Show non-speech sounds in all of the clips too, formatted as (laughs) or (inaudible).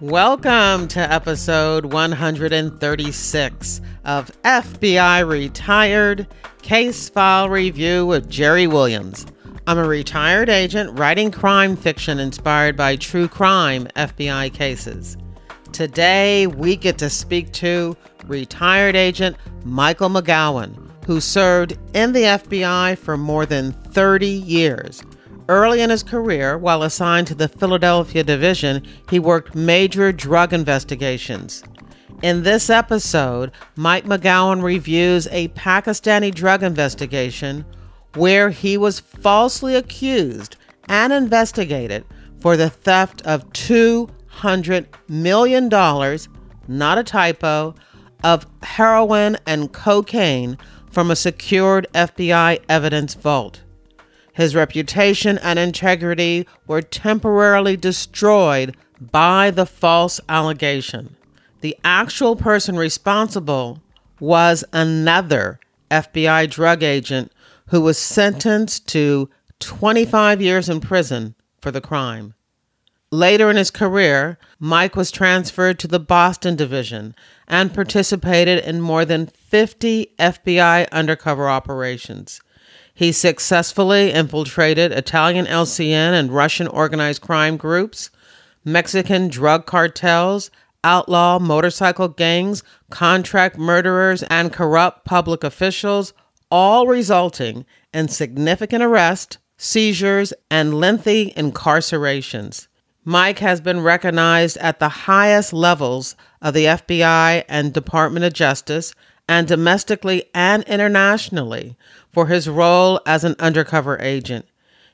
Welcome to episode 136 of FBI Retired Case File Review with Jerry Williams. I'm a retired agent writing crime fiction inspired by true crime FBI cases. Today, we get to speak to retired agent Michael McGowan, who served in the FBI for more than 30 years. Early in his career, while assigned to the Philadelphia Division, he worked major drug investigations. In this episode, Mike McGowan reviews a Pakistani drug investigation where he was falsely accused and investigated for the theft of $200 million, not a typo, of heroin and cocaine from a secured FBI evidence vault. His reputation and integrity were temporarily destroyed by the false allegation. The actual person responsible was another FBI drug agent who was sentenced to 25 years in prison for the crime. Later in his career, Mike was transferred to the Boston Division and participated in more than 50 FBI undercover operations. He successfully infiltrated Italian LCN and Russian organized crime groups, Mexican drug cartels, outlaw motorcycle gangs, contract murderers, and corrupt public officials, all resulting in significant arrest, seizures, and lengthy incarcerations. Mike has been recognized at the highest levels of the FBI and Department of Justice, and domestically and internationally, for his role as an undercover agent.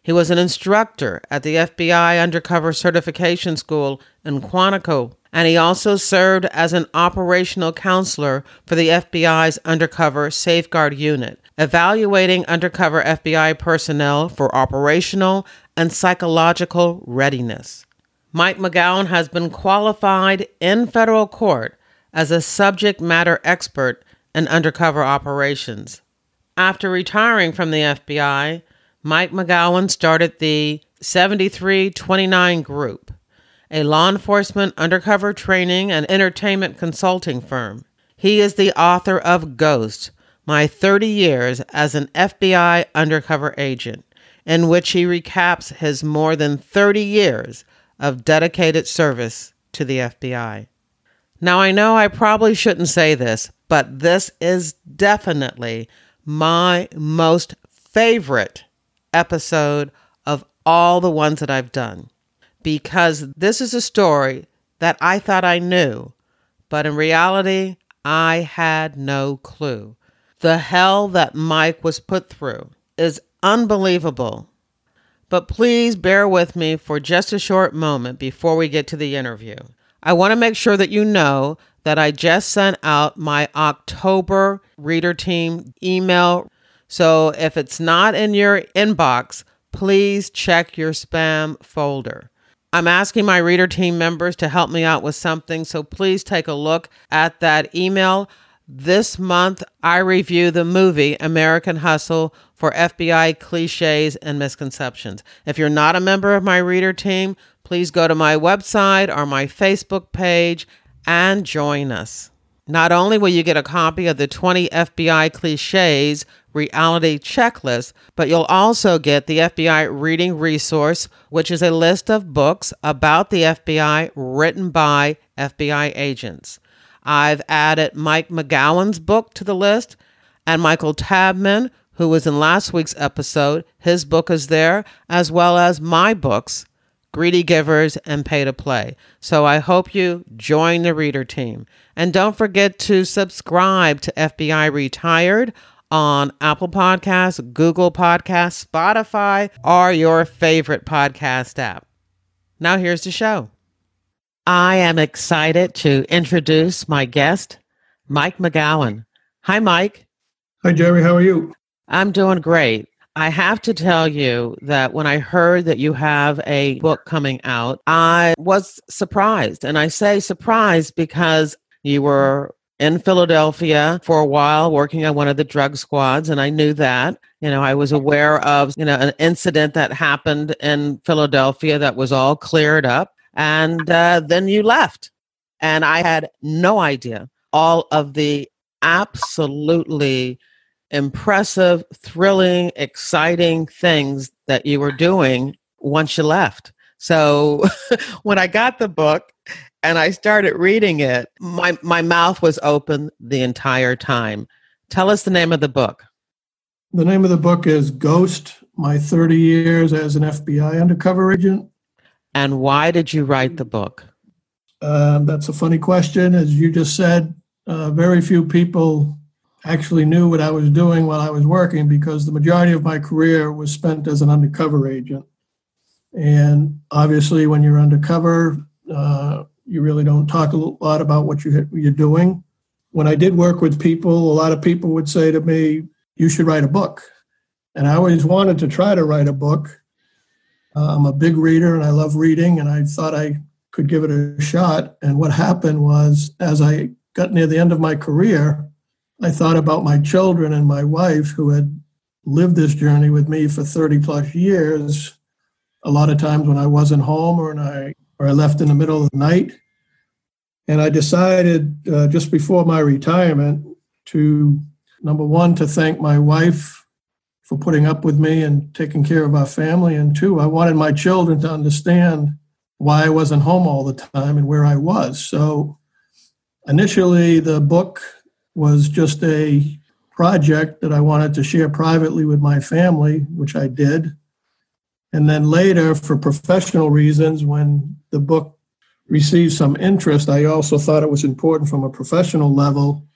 He was an instructor at the FBI Undercover Certification School in Quantico, and he also served as an operational counselor for the FBI's Undercover Safeguard Unit, evaluating undercover FBI personnel for operational and psychological readiness. Mike McGowan has been qualified in federal court as a subject matter expert in undercover operations. After retiring from the FBI, Mike McGowan started the 7329 Group, a law enforcement undercover training and entertainment consulting firm. He is the author of Ghost, My 30 Years as an FBI Undercover Agent, in which he recaps his more than 30 years of dedicated service to the FBI. Now, I know I probably shouldn't say this, but this is definitely my most favorite episode of all the ones that I've done because this is a story that I thought I knew, but in reality, I had no clue. The hell that Mike was put through is unbelievable but please bear with me for just a short moment before we get to the interview. I want to make sure that you know that I just sent out my October reader team email. So if it's not in your inbox, please check your spam folder. I'm asking my reader team members to help me out with something, so please take a look at that email. This month, I review the movie American Hustle for FBI cliches and misconceptions. If you're not a member of my reader team, please go to my website or my Facebook page and join us. Not only will you get a copy of the 20 FBI cliches reality checklist, but you'll also get the FBI reading resource, which is a list of books about the FBI written by FBI agents. I've added Mike McGowan's book to the list and Michael Tabman, who was in last week's episode. His book is there, as well as my books, Greedy Givers and Pay to Play. So I hope you join the reader team. And don't forget to subscribe to FBI Retired on Apple Podcasts, Google Podcasts, Spotify, or your favorite podcast app. Now here's the show. I am excited to introduce my guest, Mike McGowan. Hi, Mike. Hi, Jerry. How are you? I'm doing great. I have to tell you that when I heard that you have a book coming out, I was surprised. And I say surprised because you were in Philadelphia for a while working on one of the drug squads, and I knew that. You know, I was aware of, you know, an incident that happened in Philadelphia that was all cleared up And uh, then you left. And I had no idea all of the absolutely impressive, thrilling, exciting things that you were doing once you left. So (laughs) when I got the book and I started reading it, my, my mouth was open the entire time. Tell us the name of the book. The name of the book is Ghost My 30 Years as an FBI Undercover Agent. And why did you write the book? Uh, that's a funny question. As you just said, uh, very few people actually knew what I was doing while I was working because the majority of my career was spent as an undercover agent. And obviously, when you're undercover, uh, you really don't talk a lot about what you, you're doing. When I did work with people, a lot of people would say to me, You should write a book. And I always wanted to try to write a book. Uh, I'm a big reader and I love reading, and I thought I could give it a shot. And what happened was, as I got near the end of my career, I thought about my children and my wife who had lived this journey with me for 30 plus years. A lot of times when I wasn't home or, I, or I left in the middle of the night. And I decided uh, just before my retirement to, number one, to thank my wife for putting up with me and taking care of our family. And two, I wanted my children to understand why I wasn't home all the time and where I was. So initially, the book was just a project that I wanted to share privately with my family, which I did. And then later, for professional reasons, when the book received some interest, I also thought it was important from a professional level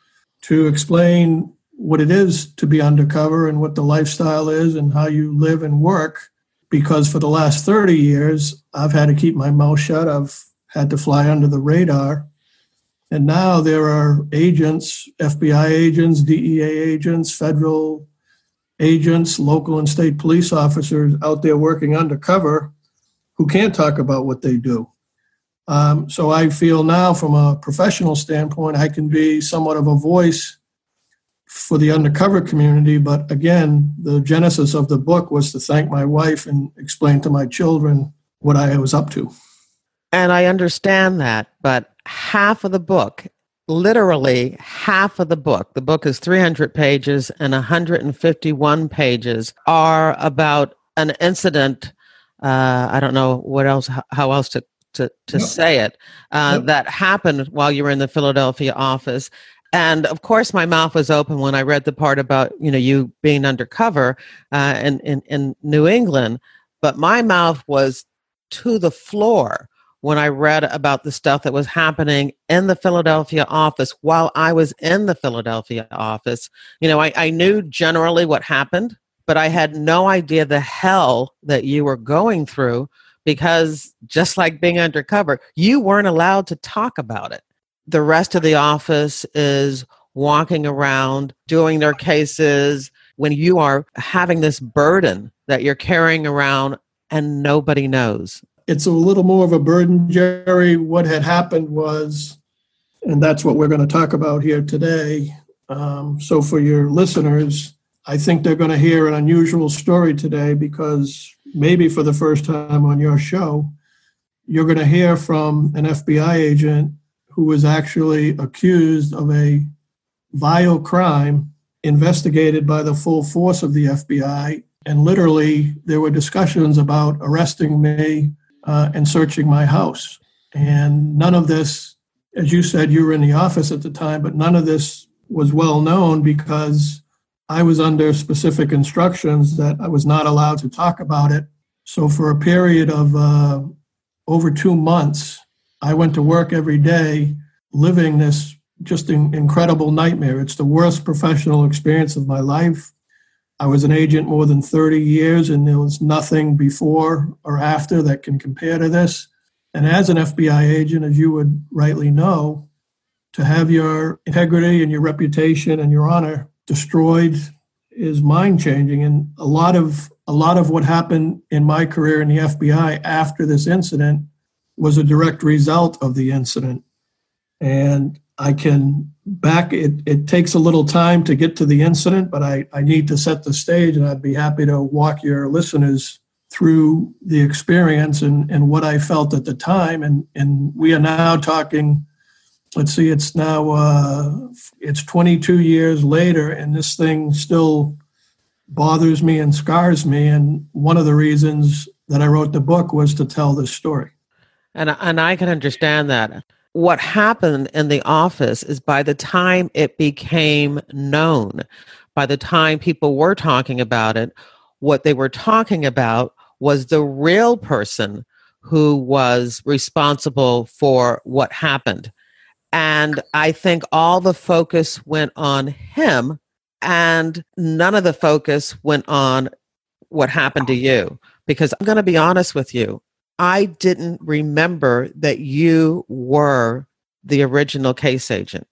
to explain what it is to be undercover and what the lifestyle is and how you live and work. Because for the last 30 years, I've had to keep my mouth shut. I've had to fly under the radar. And now there are agents, FBI agents, DEA agents, federal agents, local and state police officers out there working undercover who can't talk about what they do. Um, so I feel now, from a professional standpoint, I can be somewhat of a voice for the undercover community. But again, the genesis of the book was to thank my wife and explain to my children what I was up to. And I understand that, but half of the book, literally half of the book, the book is 300 pages and 151 pages, are about an incident. Uh, I don't know what else, how else to to, to yep. say it, uh, yep. that happened while you were in the Philadelphia office. And of course, my mouth was open when I read the part about you know you being undercover uh, in, in in New England, but my mouth was to the floor when I read about the stuff that was happening in the Philadelphia office while I was in the Philadelphia office. You know, I, I knew generally what happened, but I had no idea the hell that you were going through because just like being undercover, you weren't allowed to talk about it. The rest of the office is walking around doing their cases when you are having this burden that you're carrying around and nobody knows it's a little more of a burden, Jerry. What had happened was, and that's what we're going to talk about here today. Um, so, for your listeners, I think they're going to hear an unusual story today because maybe for the first time on your show, you're going to hear from an FBI agent who was actually accused of a vile crime investigated by the full force of the FBI. And literally, there were discussions about arresting me uh, and searching my house. And none of this, as you said, you were in the office at the time, but none of this was well known because I was under specific instructions that I was not allowed to talk about it. So for a period of uh, over two months, I went to work every day living this just incredible nightmare. It's the worst professional experience of my life. I was an agent more than 30 years, and there was nothing before or after that can compare to this. And as an FBI agent, as you would rightly know, to have your integrity and your reputation and your honor destroyed is mind changing. And a lot of a lot of what happened in my career in the FBI after this incident was a direct result of the incident. And I can back it. It takes a little time to get to the incident, but I, I need to set the stage, and I'd be happy to walk your listeners through the experience and, and what I felt at the time. And, and we are now talking, let's see, it's now, uh, it's 22 years later, and this thing still bothers me and scars me. And one of the reasons that I wrote the book was to tell this story. And, and I can understand that. What happened in the office is by the time it became known, by the time people were talking about it, what they were talking about was the real person who was responsible for what happened. And I think all the focus went on him, and none of the focus went on what happened to you. Because I'm going to be honest with you, I didn't remember that you were the original case agent.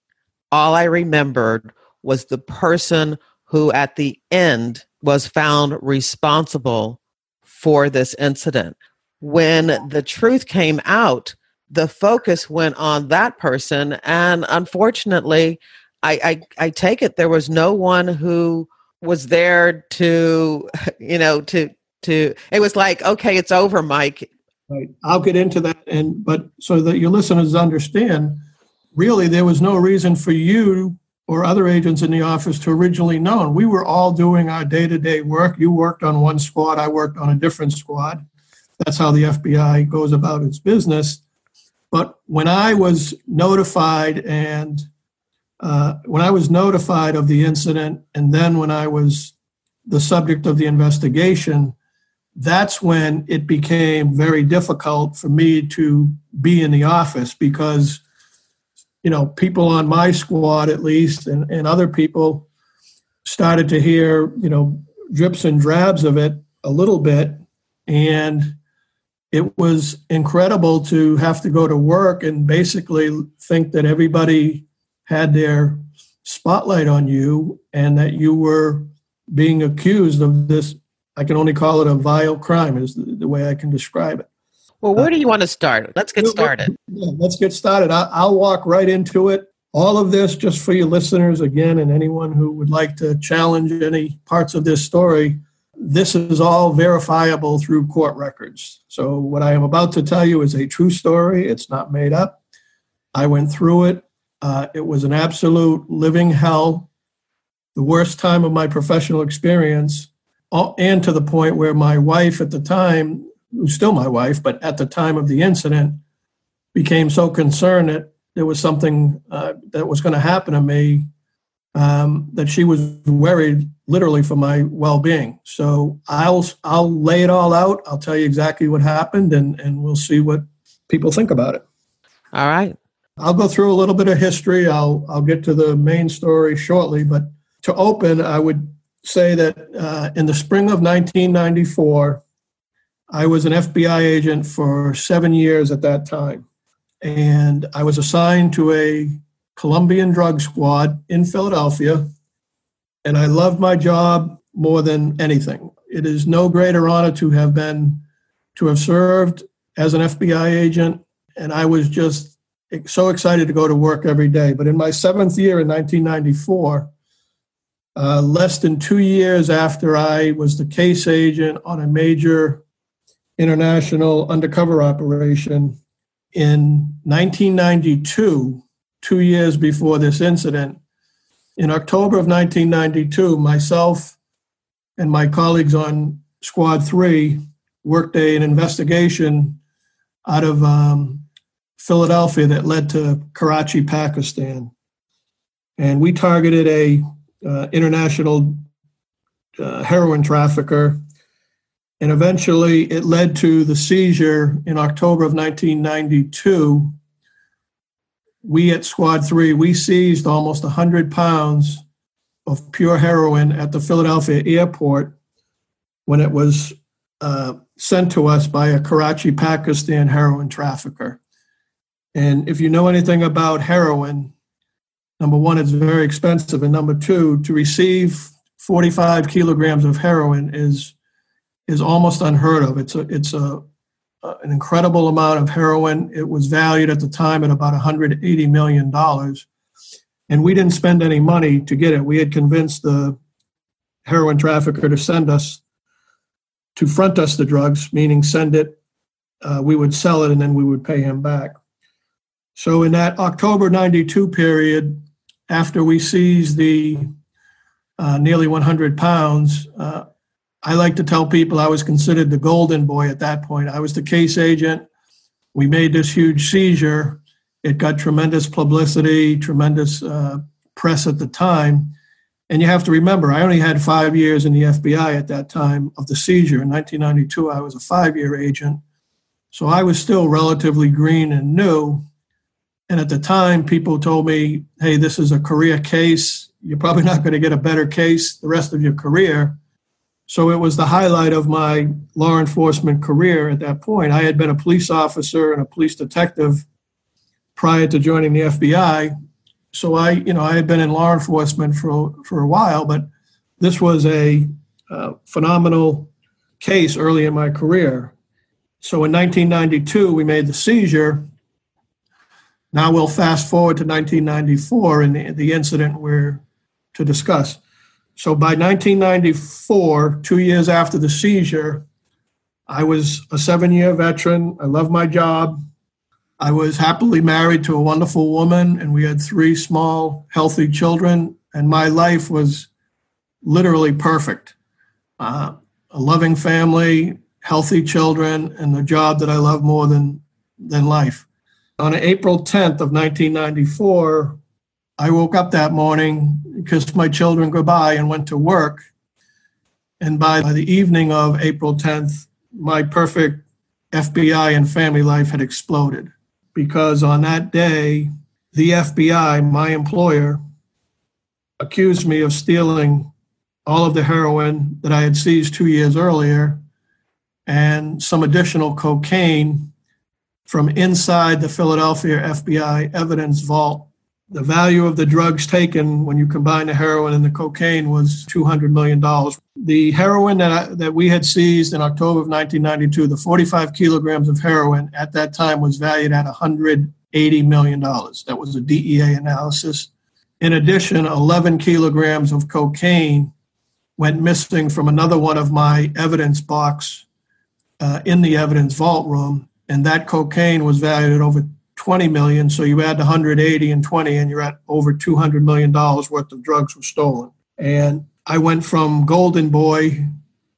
All I remembered was the person who, at the end, was found responsible for this incident. When the truth came out, the focus went on that person. And unfortunately, I, I, I take it there was no one who was there to, (laughs) you know, to, to, it was like, okay, it's over, Mike. Right. I'll get into that. And, but so that your listeners understand, really, there was no reason for you or other agents in the office to originally know. We were all doing our day to day work. You worked on one squad, I worked on a different squad. That's how the FBI goes about its business. But when I was notified and uh, when I was notified of the incident, and then when I was the subject of the investigation, that's when it became very difficult for me to be in the office because you know, people on my squad at least and, and other people started to hear, you know, drips and drabs of it a little bit. And it was incredible to have to go to work and basically think that everybody had their spotlight on you and that you were being accused of this. I can only call it a vile crime, is the, the way I can describe it. Well, where do you want to start? Let's get started. Yeah, let's get started. I'll walk right into it. All of this, just for your listeners again, and anyone who would like to challenge any parts of this story, this is all verifiable through court records. So, what I am about to tell you is a true story. It's not made up. I went through it. Uh, it was an absolute living hell, the worst time of my professional experience, and to the point where my wife at the time who's still my wife, but at the time of the incident, became so concerned that there was something uh, that was going to happen to me um, that she was worried literally for my well-being. So I'll I'll lay it all out. I'll tell you exactly what happened, and and we'll see what people think about it. All right. I'll go through a little bit of history. I'll I'll get to the main story shortly, but to open, I would say that uh, in the spring of 1994, I was an FBI agent for seven years at that time. And I was assigned to a Colombian drug squad in Philadelphia. And I loved my job more than anything. It is no greater honor to have been, to have served as an FBI agent. And I was just so excited to go to work every day. But in my seventh year in 1994, uh, less than two years after I was the case agent on a major international undercover operation in 1992, two years before this incident. In October of 1992, myself and my colleagues on Squad 3 worked a, an investigation out of um, Philadelphia that led to Karachi, Pakistan. And we targeted a uh, international uh, heroin trafficker and eventually it led to the seizure in October of 1992. We at Squad 3, we seized almost 100 pounds of pure heroin at the Philadelphia airport when it was uh, sent to us by a Karachi, Pakistan heroin trafficker. And if you know anything about heroin, number one, it's very expensive. And number two, to receive 45 kilograms of heroin is is almost unheard of. It's a it's a an incredible amount of heroin. It was valued at the time at about 180 million dollars, and we didn't spend any money to get it. We had convinced the heroin trafficker to send us to front us the drugs, meaning send it, uh, we would sell it, and then we would pay him back. So in that October 92 period, after we seized the uh, nearly 100 pounds, uh, I like to tell people I was considered the golden boy at that point. I was the case agent. We made this huge seizure. It got tremendous publicity, tremendous uh, press at the time. And you have to remember, I only had five years in the FBI at that time of the seizure. In 1992, I was a five year agent. So I was still relatively green and new. And at the time, people told me, hey, this is a career case. You're probably not going to get a better case the rest of your career. So it was the highlight of my law enforcement career at that point. I had been a police officer and a police detective prior to joining the FBI. So I, you know, I had been in law enforcement for for a while, but this was a uh, phenomenal case early in my career. So in 1992, we made the seizure. Now we'll fast forward to 1994 and the, the incident we're to discuss. So by 1994, two years after the seizure, I was a seven year veteran. I loved my job. I was happily married to a wonderful woman, and we had three small, healthy children. And my life was literally perfect uh, a loving family, healthy children, and a job that I love more than, than life. On April 10th of 1994, I woke up that morning, kissed my children goodbye, and went to work. And by the evening of April 10th, my perfect FBI and family life had exploded because on that day, the FBI, my employer, accused me of stealing all of the heroin that I had seized two years earlier and some additional cocaine from inside the Philadelphia FBI evidence vault the value of the drugs taken when you combine the heroin and the cocaine was $200 million. The heroin that, I, that we had seized in October of 1992, the 45 kilograms of heroin at that time was valued at $180 million. That was a DEA analysis. In addition, 11 kilograms of cocaine went missing from another one of my evidence box uh, in the evidence vault room, and that cocaine was valued at over 20 million. So you add the 180 and 20, and you're at over 200 million dollars worth of drugs were stolen. And I went from golden boy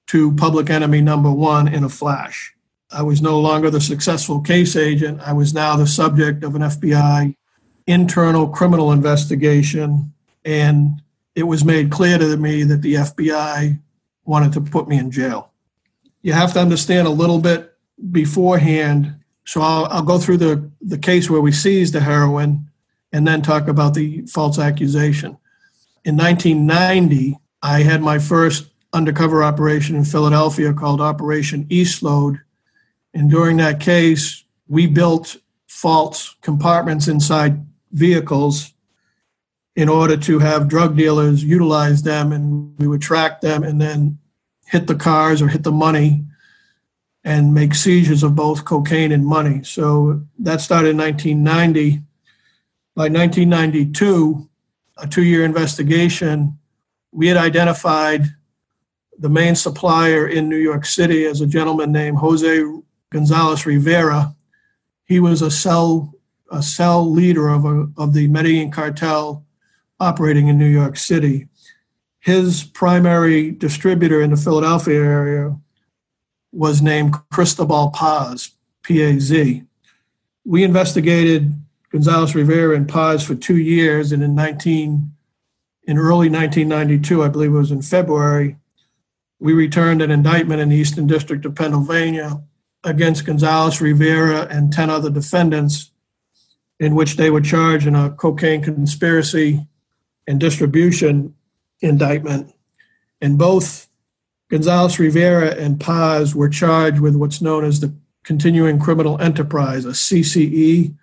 to public enemy number one in a flash. I was no longer the successful case agent. I was now the subject of an FBI internal criminal investigation. And it was made clear to me that the FBI wanted to put me in jail. You have to understand a little bit beforehand so I'll, I'll go through the, the case where we seized the heroin and then talk about the false accusation. In 1990, I had my first undercover operation in Philadelphia called Operation Eastload. And during that case, we built false compartments inside vehicles in order to have drug dealers utilize them and we would track them and then hit the cars or hit the money and make seizures of both cocaine and money. So that started in 1990. By 1992, a two year investigation, we had identified the main supplier in New York City as a gentleman named Jose Gonzalez Rivera. He was a cell a cell leader of, a, of the Medellin cartel operating in New York City. His primary distributor in the Philadelphia area was named Cristobal Paz, P A Z. We investigated Gonzalez Rivera and Paz for two years, and in 19, in early 1992, I believe it was in February, we returned an indictment in the Eastern District of Pennsylvania against Gonzalez Rivera and 10 other defendants, in which they were charged in a cocaine conspiracy and distribution indictment. And both Gonzalez Rivera and Paz were charged with what's known as the Continuing Criminal Enterprise, a CCE.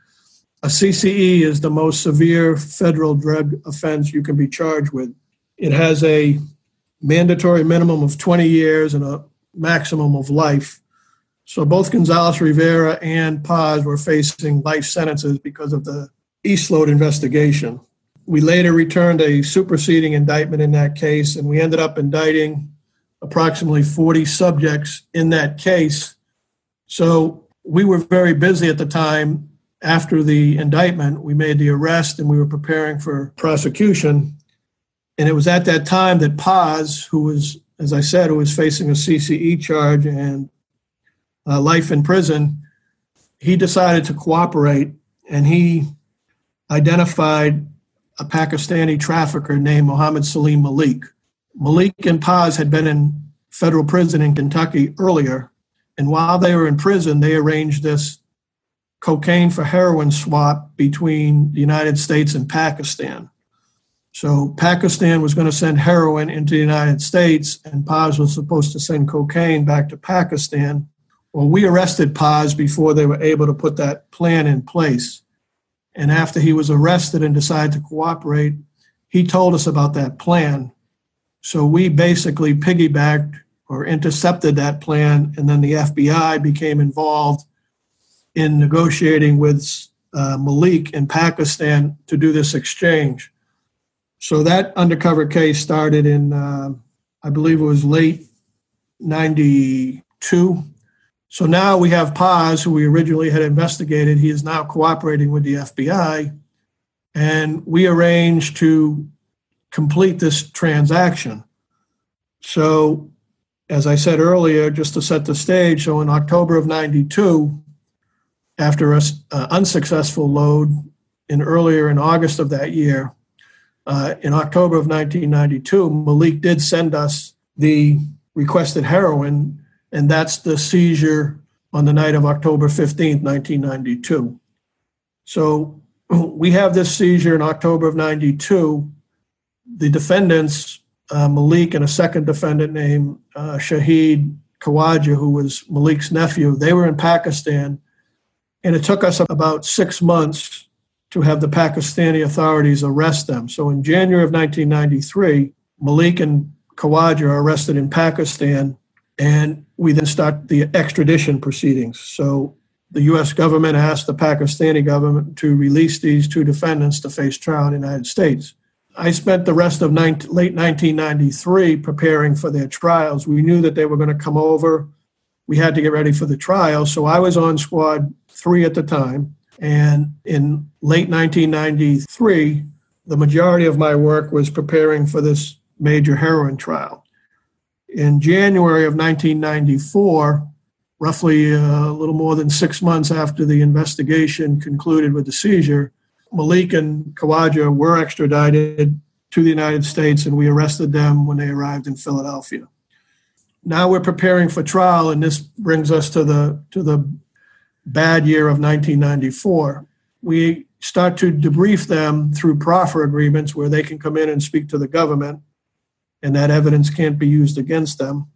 A CCE is the most severe federal drug offense you can be charged with. It has a mandatory minimum of 20 years and a maximum of life. So both Gonzalez Rivera and Paz were facing life sentences because of the Eastload investigation. We later returned a superseding indictment in that case, and we ended up indicting approximately 40 subjects in that case. So we were very busy at the time. After the indictment, we made the arrest and we were preparing for prosecution. And it was at that time that Paz, who was, as I said, who was facing a CCE charge and uh, life in prison, he decided to cooperate and he identified a Pakistani trafficker named Mohammed Salim Malik. Malik and Paz had been in federal prison in Kentucky earlier, and while they were in prison, they arranged this cocaine for heroin swap between the United States and Pakistan. So Pakistan was going to send heroin into the United States, and Paz was supposed to send cocaine back to Pakistan. Well, we arrested Paz before they were able to put that plan in place. And after he was arrested and decided to cooperate, he told us about that plan. So we basically piggybacked or intercepted that plan, and then the FBI became involved in negotiating with uh, Malik in Pakistan to do this exchange. So that undercover case started in, uh, I believe it was late 92. So now we have Paz, who we originally had investigated. He is now cooperating with the FBI. And we arranged to complete this transaction. So, as I said earlier, just to set the stage, so in October of 92, after an uh, unsuccessful load in earlier in August of that year, uh, in October of 1992, Malik did send us the requested heroin and that's the seizure on the night of October 15th, 1992. So (clears throat) we have this seizure in October of 92. The defendants, uh, Malik and a second defendant named uh, Shahid Khawaja, who was Malik's nephew, they were in Pakistan. And it took us about six months to have the Pakistani authorities arrest them. So in January of 1993, Malik and Khawaja are arrested in Pakistan and we then start the extradition proceedings. So the U.S. government asked the Pakistani government to release these two defendants to face trial in the United States. I spent the rest of 19, late 1993 preparing for their trials. We knew that they were going to come over. We had to get ready for the trial. So I was on squad three at the time. And in late 1993, the majority of my work was preparing for this major heroin trial in January of 1994, roughly uh, a little more than six months after the investigation concluded with the seizure, Malik and Khawaja were extradited to the United States and we arrested them when they arrived in Philadelphia. Now we're preparing for trial, and this brings us to the to the bad year of 1994. We start to debrief them through proffer agreements where they can come in and speak to the government and that evidence can't be used against them.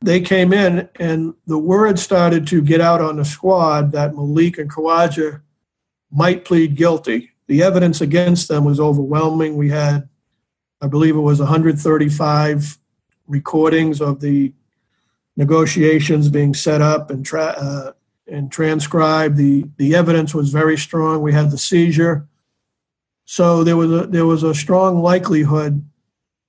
They came in, and the word started to get out on the squad that Malik and Khawaja might plead guilty. The evidence against them was overwhelming. We had, I believe it was 135 recordings of the negotiations being set up and, tra- uh, and transcribed. The, the evidence was very strong. We had the seizure. So there was a, there was a strong likelihood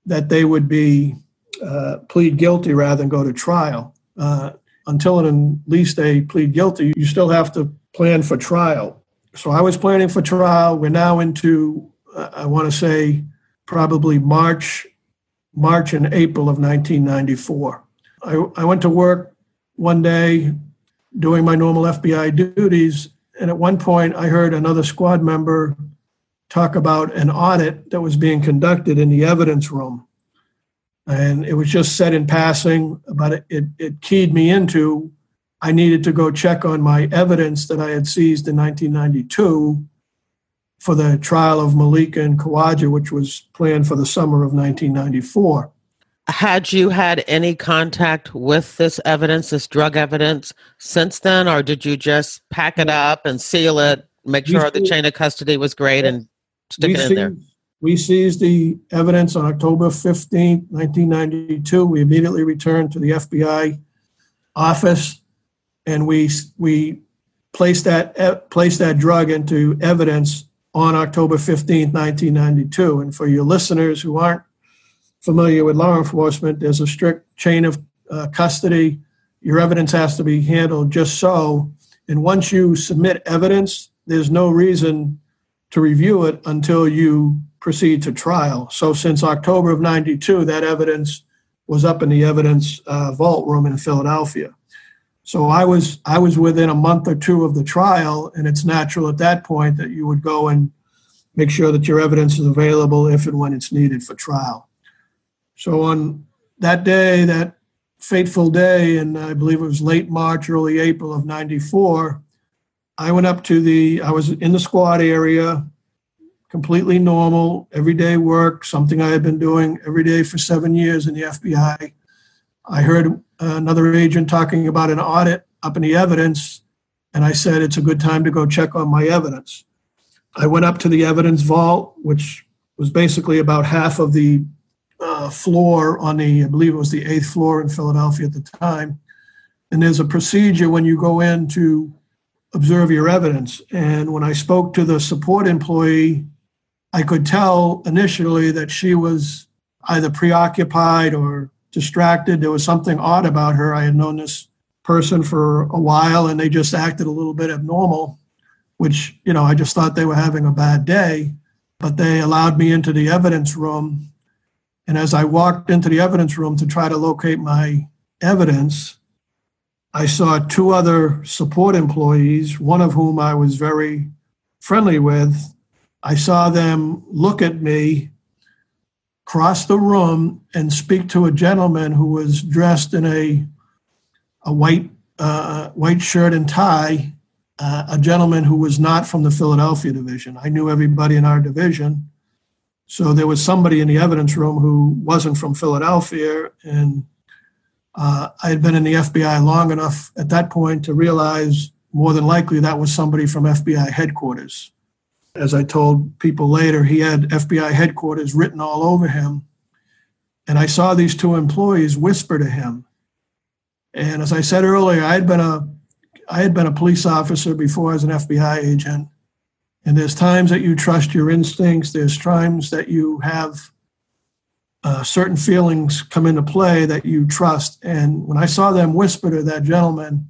that they would be uh, plead guilty rather than go to trial. Uh, until and at least they plead guilty, you still have to plan for trial. So I was planning for trial. We're now into, uh, I want to say, probably March, March and April of 1994. I, I went to work one day doing my normal FBI duties, and at one point I heard another squad member talk about an audit that was being conducted in the evidence room. And it was just said in passing, but it, it, it keyed me into I needed to go check on my evidence that I had seized in 1992 for the trial of Malika and Khawaja, which was planned for the summer of 1994. Had you had any contact with this evidence, this drug evidence, since then, or did you just pack it up and seal it, make sure the chain of custody was great, and stick it in there. We seized the evidence on October 15, 1992. We immediately returned to the FBI office and we, we placed, that, placed that drug into evidence on October 15, 1992. And for your listeners who aren't familiar with law enforcement, there's a strict chain of uh, custody. Your evidence has to be handled just so. And once you submit evidence, there's no reason to review it until you proceed to trial. So since October of 92, that evidence was up in the evidence uh, vault room in Philadelphia. So I was I was within a month or two of the trial, and it's natural at that point that you would go and make sure that your evidence is available if and when it's needed for trial. So on that day, that fateful day, and I believe it was late March, early April of '94, I went up to the. I was in the squad area, completely normal, everyday work, something I had been doing every day for seven years in the FBI. I heard another agent talking about an audit up in the evidence, and I said it's a good time to go check on my evidence. I went up to the evidence vault, which was basically about half of the uh, floor on the, I believe it was the eighth floor in Philadelphia at the time. And there's a procedure when you go in to observe your evidence. And when I spoke to the support employee, I could tell initially that she was either preoccupied or distracted. There was something odd about her. I had known this person for a while and they just acted a little bit abnormal, which, you know, I just thought they were having a bad day. But they allowed me into the evidence room. And as I walked into the evidence room to try to locate my evidence, I saw two other support employees, one of whom I was very friendly with. I saw them look at me cross the room and speak to a gentleman who was dressed in a a white uh, white shirt and tie, uh, a gentleman who was not from the Philadelphia division. I knew everybody in our division, so there was somebody in the evidence room who wasn't from Philadelphia, and uh, I had been in the FBI long enough at that point to realize more than likely that was somebody from FBI headquarters as I told people later, he had FBI headquarters written all over him. And I saw these two employees whisper to him. And as I said earlier, I had been a I had been a police officer before as an FBI agent. And there's times that you trust your instincts. There's times that you have uh, certain feelings come into play that you trust. And when I saw them whisper to that gentleman,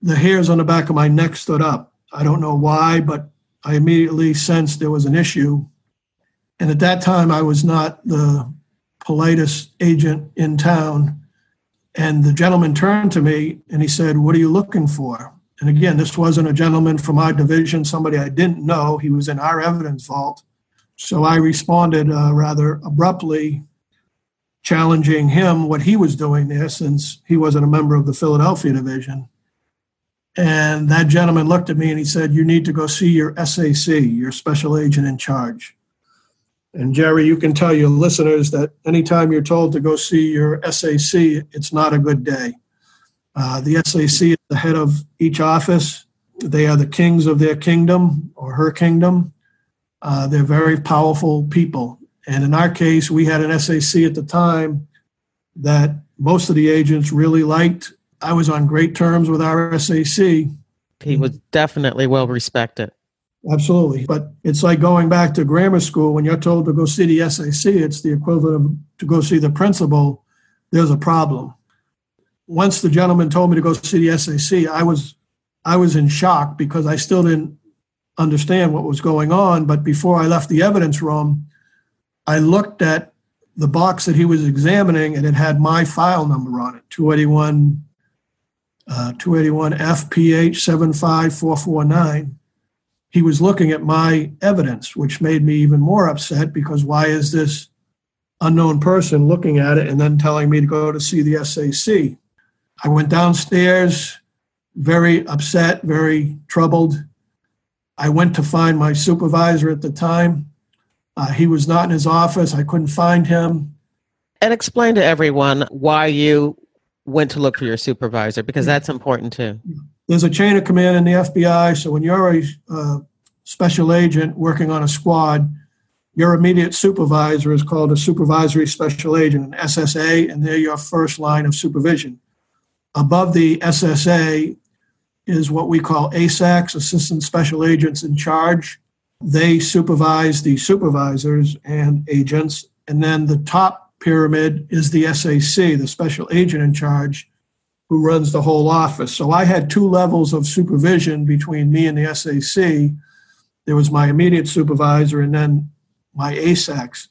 the hairs on the back of my neck stood up. I don't know why, but I immediately sensed there was an issue. And at that time, I was not the politest agent in town. And the gentleman turned to me and he said, What are you looking for? And again, this wasn't a gentleman from our division, somebody I didn't know. He was in our evidence vault. So I responded uh, rather abruptly, challenging him what he was doing there since he wasn't a member of the Philadelphia division. And that gentleman looked at me and he said, You need to go see your SAC, your special agent in charge. And Jerry, you can tell your listeners that anytime you're told to go see your SAC, it's not a good day. Uh, the SAC is the head of each office. They are the kings of their kingdom or her kingdom. Uh, they're very powerful people. And in our case, we had an SAC at the time that most of the agents really liked I was on great terms with our SAC. He was definitely well respected. Absolutely. But it's like going back to grammar school when you're told to go see the SAC, it's the equivalent of to go see the principal. There's a problem. Once the gentleman told me to go see the SAC, I was I was in shock because I still didn't understand what was going on. But before I left the evidence room, I looked at the box that he was examining and it had my file number on it, 281 uh, 281 FPH 75449, he was looking at my evidence, which made me even more upset because why is this unknown person looking at it and then telling me to go to see the SAC? I went downstairs, very upset, very troubled. I went to find my supervisor at the time. Uh, he was not in his office. I couldn't find him. And explain to everyone why you went to look for your supervisor because that's important too. There's a chain of command in the FBI. So when you're a uh, special agent working on a squad, your immediate supervisor is called a supervisory special agent, an SSA, and they're your first line of supervision. Above the SSA is what we call ASACs, Assistant Special Agents in Charge. They supervise the supervisors and agents. And then the top pyramid is the SAC, the special agent in charge, who runs the whole office. So I had two levels of supervision between me and the SAC. There was my immediate supervisor and then my ASACs.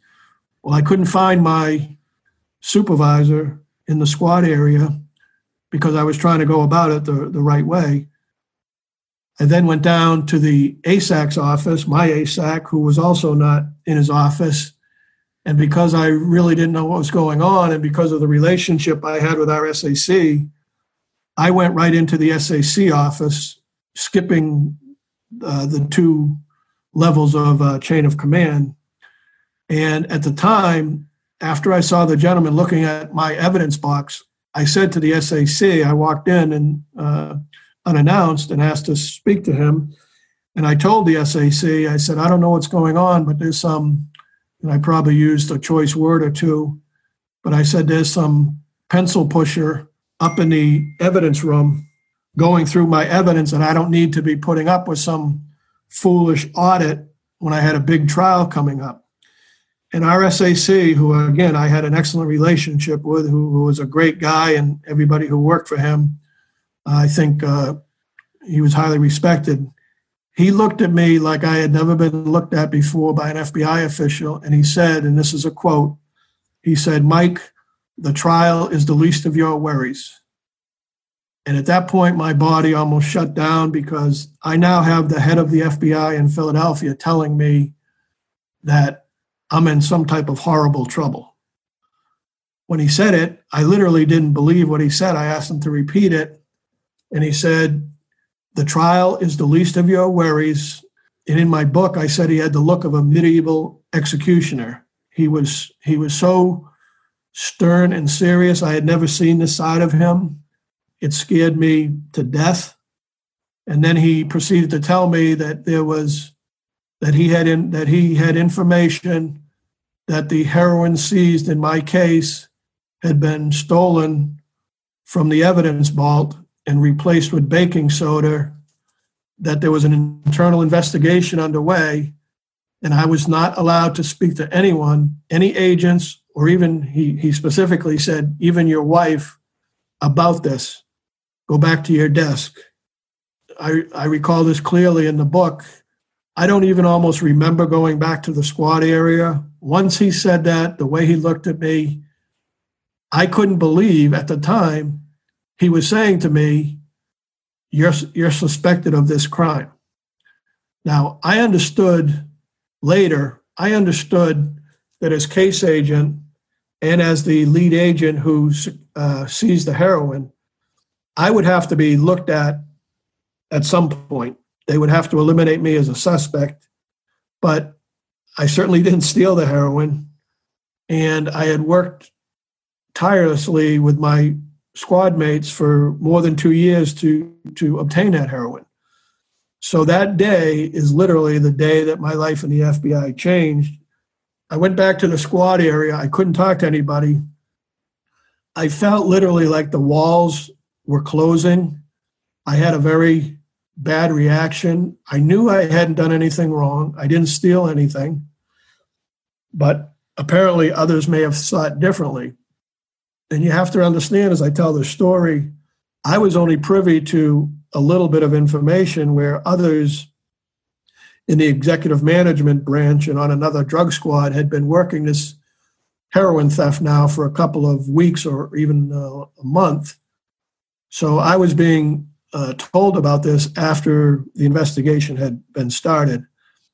Well, I couldn't find my supervisor in the squad area because I was trying to go about it the, the right way. I then went down to the ASAC's office, my ASAC, who was also not in his office. And because I really didn't know what was going on, and because of the relationship I had with our SAC, I went right into the SAC office, skipping uh, the two levels of uh, chain of command. And at the time, after I saw the gentleman looking at my evidence box, I said to the SAC, I walked in and uh, unannounced and asked to speak to him. And I told the SAC, I said, I don't know what's going on, but there's some, and I probably used a choice word or two, but I said, there's some pencil pusher up in the evidence room going through my evidence, and I don't need to be putting up with some foolish audit when I had a big trial coming up. And RSAC, who again I had an excellent relationship with, who, who was a great guy, and everybody who worked for him, I think uh, he was highly respected. He looked at me like I had never been looked at before by an FBI official, and he said, and this is a quote he said, Mike, the trial is the least of your worries. And at that point, my body almost shut down because I now have the head of the FBI in Philadelphia telling me that I'm in some type of horrible trouble. When he said it, I literally didn't believe what he said. I asked him to repeat it, and he said, The trial is the least of your worries. And in my book, I said he had the look of a medieval executioner. He was he was so stern and serious. I had never seen this side of him. It scared me to death. And then he proceeded to tell me that there was that he had in, that he had information that the heroin seized in my case had been stolen from the evidence vault and replaced with baking soda that there was an internal investigation underway and i was not allowed to speak to anyone any agents or even he, he specifically said even your wife about this. Go back to your desk. I, I recall this clearly in the book. I don't even almost remember going back to the squad area. Once he said that, the way he looked at me, I couldn't believe at the time he was saying to me, You're, you're suspected of this crime. Now, I understood later, I understood that as case agent and as the lead agent who uh, seized the heroin, I would have to be looked at at some point they would have to eliminate me as a suspect. But I certainly didn't steal the heroin. And I had worked tirelessly with my squad mates for more than two years to, to obtain that heroin. So that day is literally the day that my life in the FBI changed. I went back to the squad area. I couldn't talk to anybody. I felt literally like the walls were closing. I had a very bad reaction. I knew I hadn't done anything wrong. I didn't steal anything. But apparently others may have thought differently. And you have to understand as I tell the story, I was only privy to a little bit of information where others in the executive management branch and on another drug squad had been working this heroin theft now for a couple of weeks or even uh, a month. So I was being uh, told about this after the investigation had been started.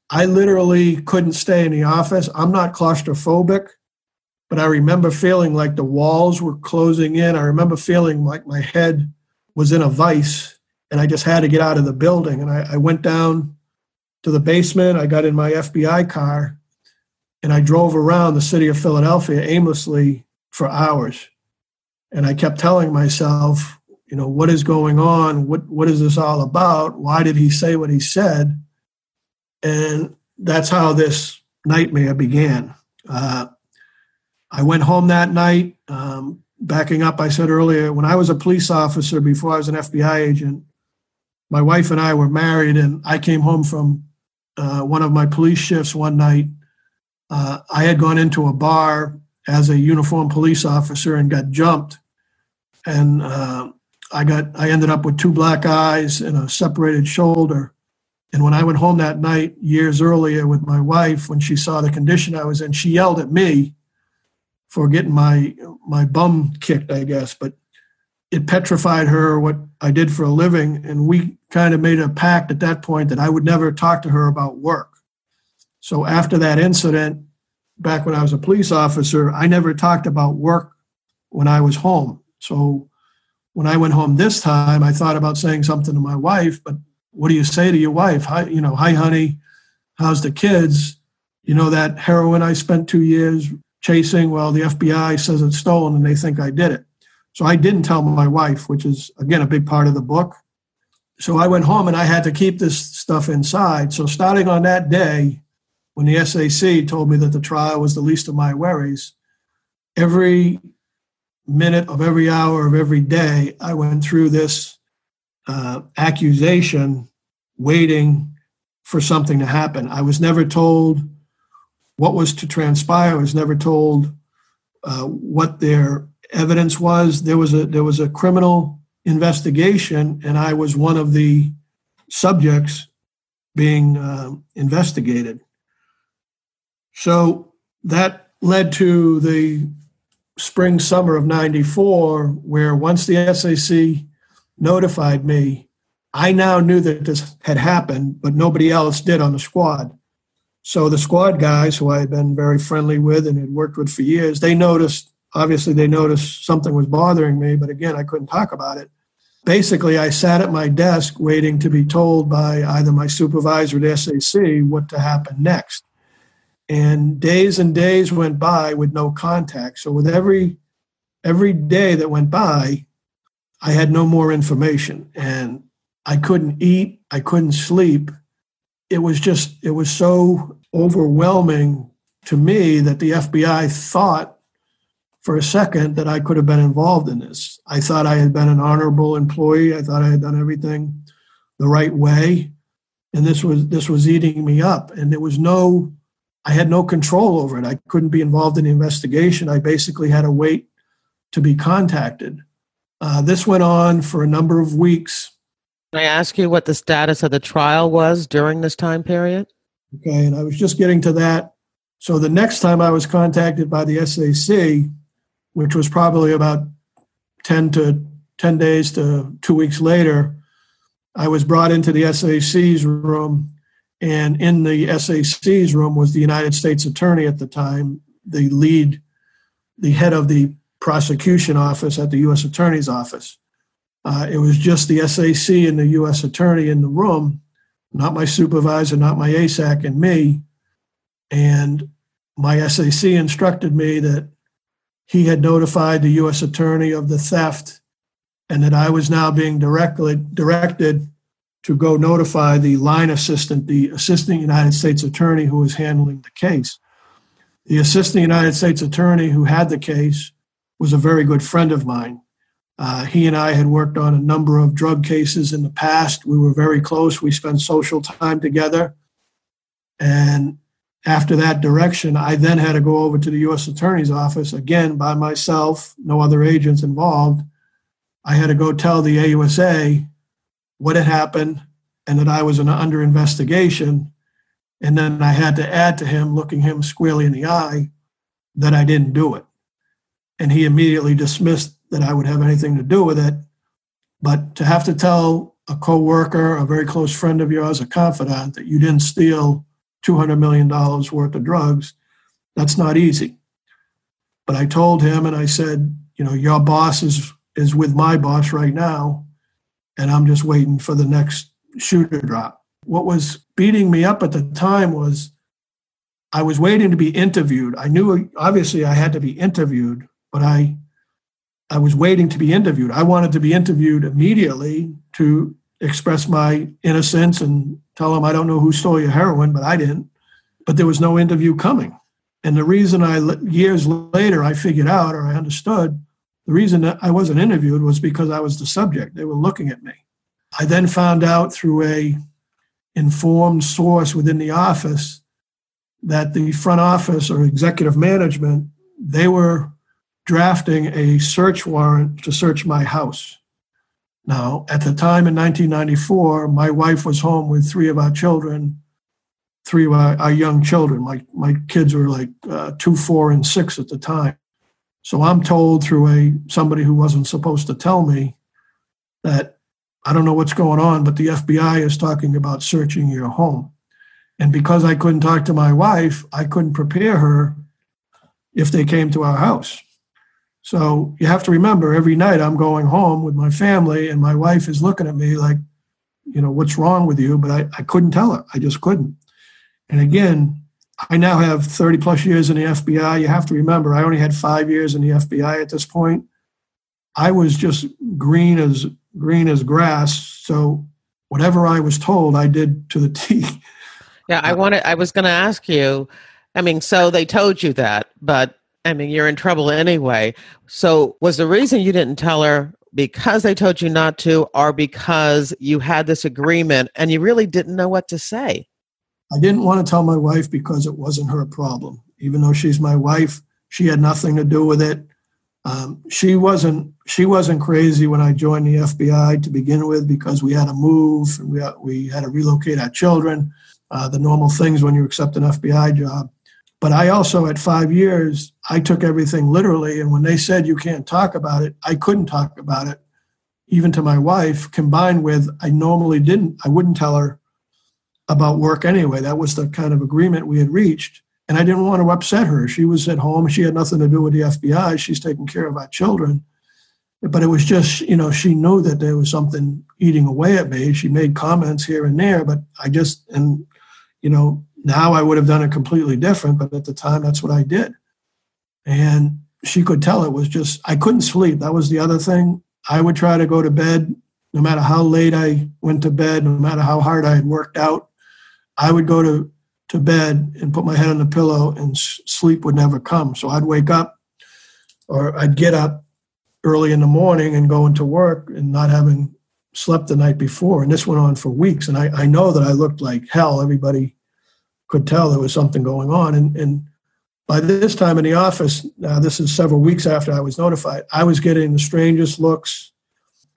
I literally couldn't stay in the office. I'm not claustrophobic, but I remember feeling like the walls were closing in. I remember feeling like my head was in a vice and I just had to get out of the building. And I, I went down to the basement. I got in my FBI car and I drove around the city of Philadelphia aimlessly for hours. And I kept telling myself, you know what is going on what what is this all about why did he say what he said and that's how this nightmare began uh, i went home that night um, backing up i said earlier when i was a police officer before i was an fbi agent my wife and i were married and i came home from uh, one of my police shifts one night uh, i had gone into a bar as a uniformed police officer and got jumped. And uh, I got I ended up with two black eyes and a separated shoulder. And when I went home that night years earlier with my wife, when she saw the condition I was in, she yelled at me for getting my my bum kicked, I guess. But it petrified her what I did for a living, and we kind of made a pact at that point that I would never talk to her about work. So after that incident, back when I was a police officer, I never talked about work when I was home. So when I went home this time, I thought about saying something to my wife, but what do you say to your wife? Hi, you know, hi, honey, how's the kids? You know, that heroin I spent two years chasing, well, the FBI says it's stolen and they think I did it. So I didn't tell my wife, which is, again, a big part of the book. So I went home and I had to keep this stuff inside. So starting on that day, when the SAC told me that the trial was the least of my worries, every minute of every hour of every day, I went through this uh, accusation, waiting for something to happen. I was never told what was to transpire. Was never told uh, what their evidence was. There was a there was a criminal investigation, and I was one of the subjects being uh, investigated. So that led to the spring summer of 94 where once the SAC notified me I now knew that this had happened but nobody else did on the squad so the squad guys who I had been very friendly with and had worked with for years they noticed obviously they noticed something was bothering me but again I couldn't talk about it. Basically I sat at my desk waiting to be told by either my supervisor at SAC what to happen next. And days and days went by with no contact. So with every every day that went by i had no more information and i couldn't eat i couldn't sleep it was just it was so overwhelming to me that the fbi thought for a second that i could have been involved in this i thought i had been an honorable employee i thought i had done everything the right way and this was this was eating me up and there was no I had no control over it. I couldn't be involved in the investigation. I basically had to wait to be contacted. Uh, this went on for a number of weeks. Can I ask you what the status of the trial was during this time period? Okay, and I was just getting to that. So the next time I was contacted by the SAC, which was probably about 10 to 10 days to two weeks later, I was brought into the SAC's room and in the SAC's room was the United States Attorney at the time, the lead, the head of the prosecution office at the U.S. Attorney's office. Uh, it was just the SAC and the U.S. Attorney in the room, not my supervisor, not my ASAC, and me. And my SAC instructed me that he had notified the U.S. Attorney of the theft and that I was now being directly directed to go notify the line assistant, the assistant United States attorney who was handling the case. The assistant United States attorney who had the case was a very good friend of mine. Uh, he and I had worked on a number of drug cases in the past. We were very close. We spent social time together. And after that direction, I then had to go over to the U.S. Attorney's Office, again by myself, no other agents involved. I had to go tell the AUSA what had happened and that I was under investigation. And then I had to add to him, looking him squarely in the eye, that I didn't do it. And he immediately dismissed that I would have anything to do with it. But to have to tell a coworker, a very close friend of yours, a confidant, that you didn't steal $200 million worth of drugs, that's not easy. But I told him and I said, you know, your boss is, is with my boss right now and I'm just waiting for the next shoe to drop. What was beating me up at the time was I was waiting to be interviewed. I knew obviously I had to be interviewed, but I I was waiting to be interviewed. I wanted to be interviewed immediately to express my innocence and tell them I don't know who stole your heroin, but I didn't. But there was no interview coming. And the reason I years later I figured out or I understood the reason that I wasn't interviewed was because I was the subject. They were looking at me. I then found out through a informed source within the office that the front office or executive management they were drafting a search warrant to search my house. Now, at the time in 1994, my wife was home with three of our children, three of our, our young children. My, my kids were like uh, two, four, and six at the time. So I'm told through a somebody who wasn't supposed to tell me that I don't know what's going on, but the FBI is talking about searching your home. And because I couldn't talk to my wife, I couldn't prepare her if they came to our house. So you have to remember every night I'm going home with my family and my wife is looking at me like, you know, what's wrong with you? But I, I couldn't tell her. I just couldn't. And again, I now have 30 plus years in the FBI. You have to remember, I only had five years in the FBI at this point. I was just green as green as grass. So whatever I was told, I did to the (laughs) T. Yeah, I uh, wanted. I was going to ask you. I mean, so they told you that, but I mean, you're in trouble anyway. So was the reason you didn't tell her because they told you not to, or because you had this agreement and you really didn't know what to say? I didn't want to tell my wife because it wasn't her problem. Even though she's my wife, she had nothing to do with it. Um, she wasn't she wasn't crazy when I joined the FBI to begin with because we had to move and we had, we had to relocate our children, uh, the normal things when you accept an FBI job. But I also, at five years, I took everything literally. And when they said you can't talk about it, I couldn't talk about it, even to my wife, combined with I normally didn't, I wouldn't tell her about work anyway. That was the kind of agreement we had reached. And I didn't want to upset her. She was at home. She had nothing to do with the FBI. She's taking care of our children. But it was just, you know, she knew that there was something eating away at me. She made comments here and there, but I just, and, you know, now I would have done it completely different. But at the time, that's what I did. And she could tell it was just, I couldn't sleep. That was the other thing. I would try to go to bed no matter how late I went to bed, no matter how hard I had worked out. I would go to, to bed and put my head on the pillow and sleep would never come. So I'd wake up or I'd get up early in the morning and go into work and not having slept the night before. And this went on for weeks. And I, I know that I looked like hell. Everybody could tell there was something going on. And, and by this time in the office, now this is several weeks after I was notified, I was getting the strangest looks.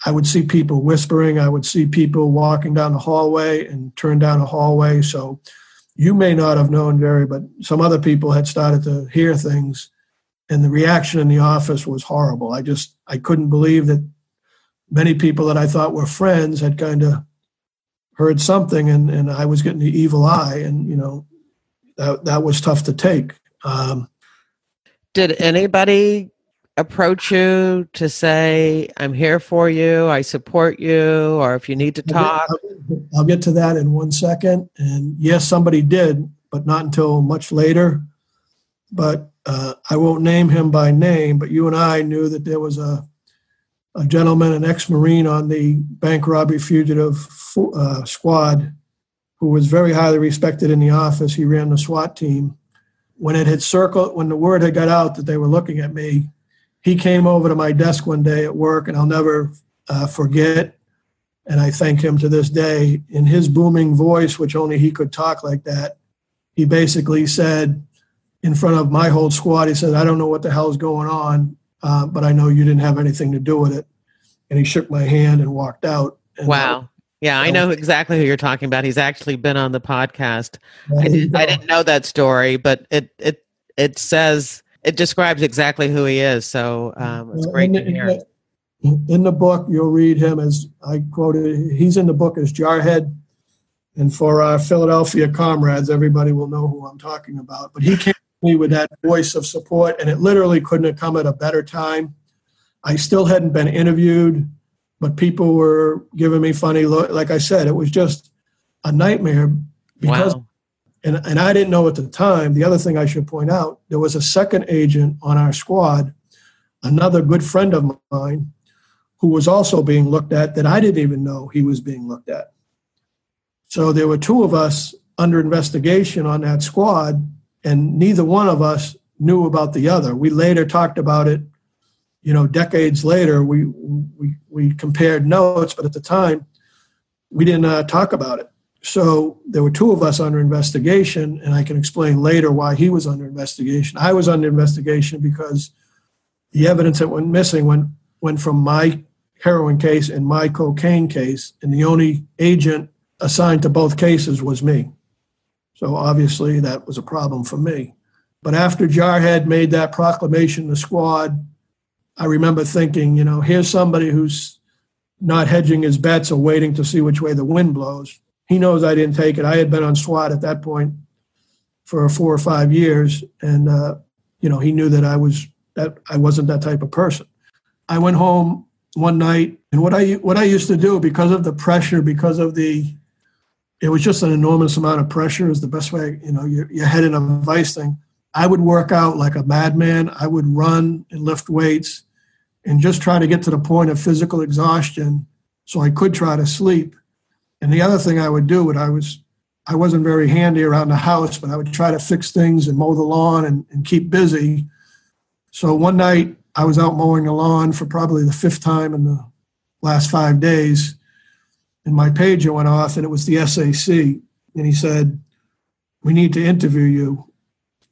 I would see people whispering. I would see people walking down the hallway and turn down a hallway. So you may not have known, Jerry, but some other people had started to hear things, and the reaction in the office was horrible. I just I couldn't believe that many people that I thought were friends had kind of heard something, and and I was getting the evil eye, and you know that that was tough to take. Um, Did anybody approach you to say, I'm here for you, I support you, or if you need to talk? I'll get to that in one second. And yes, somebody did, but not until much later. But uh, I won't name him by name, but you and I knew that there was a, a gentleman, an ex Marine on the bank robbery fugitive uh, squad who was very highly respected in the office. He ran the SWAT team. When it had circled, when the word had got out that they were looking at me, he came over to my desk one day at work, and I'll never uh, forget. And I thank him to this day. In his booming voice, which only he could talk like that, he basically said, in front of my whole squad, he said, I don't know what the hell is going on, uh, but I know you didn't have anything to do with it. And he shook my hand and walked out. And wow. Yeah, I know exactly who you're talking about. He's actually been on the podcast. I, did, I didn't know that story, but it it it says it describes exactly who he is. So um, it's great in, to hear. In the book, you'll read him as I quoted. He's in the book as Jarhead, and for our Philadelphia comrades, everybody will know who I'm talking about. But he came me with that voice of support, and it literally couldn't have come at a better time. I still hadn't been interviewed, but people were giving me funny look. Like I said, it was just a nightmare because wow and, and I didn't know at the time. The other thing I should point out there was a second agent on our squad, another good friend of mine, who was also being looked at that I didn't even know he was being looked at. So there were two of us under investigation on that squad, and neither one of us knew about the other. We later talked about it, you know, decades later. We we we compared notes, but at the time, we didn't uh, talk about it. So there were two of us under investigation, and I can explain later why he was under investigation. I was under investigation because the evidence that went missing went, went from my heroin case and my cocaine case, and the only agent assigned to both cases was me. So obviously that was a problem for me. But after Jarhead made that proclamation the squad, I remember thinking, you know, here's somebody who's not hedging his bets or waiting to see which way the wind blows. He knows I didn't take it. I had been on SWAT at that point for four or five years, and uh, you know, he knew that I was that I wasn't that type of person. I went home one night, and what I what I used to do because of the pressure, because of the it was just an enormous amount of pressure is the best way you know you're, you're head in a vice thing. I would work out like a madman. I would run and lift weights and just try to get to the point of physical exhaustion so i could try to sleep. And the other thing i would do when i was i wasn't very handy around the house but i would try to fix things and mow the lawn and, and keep busy. So one night i was out mowing the lawn for probably the fifth time in the last five days and my pager went off and it was the SAC. And he said, We need to interview you.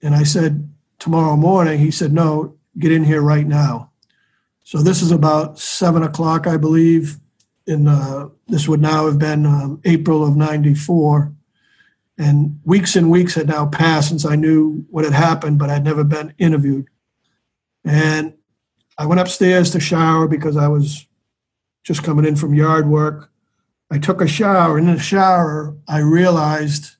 And I said, Tomorrow morning. He said, No, get in here right now. So this is about seven o'clock, I believe. In uh, this would now have been um, April of '94, and weeks and weeks had now passed since I knew what had happened, but I'd never been interviewed. And I went upstairs to shower because I was just coming in from yard work. I took a shower. And in the shower, I realized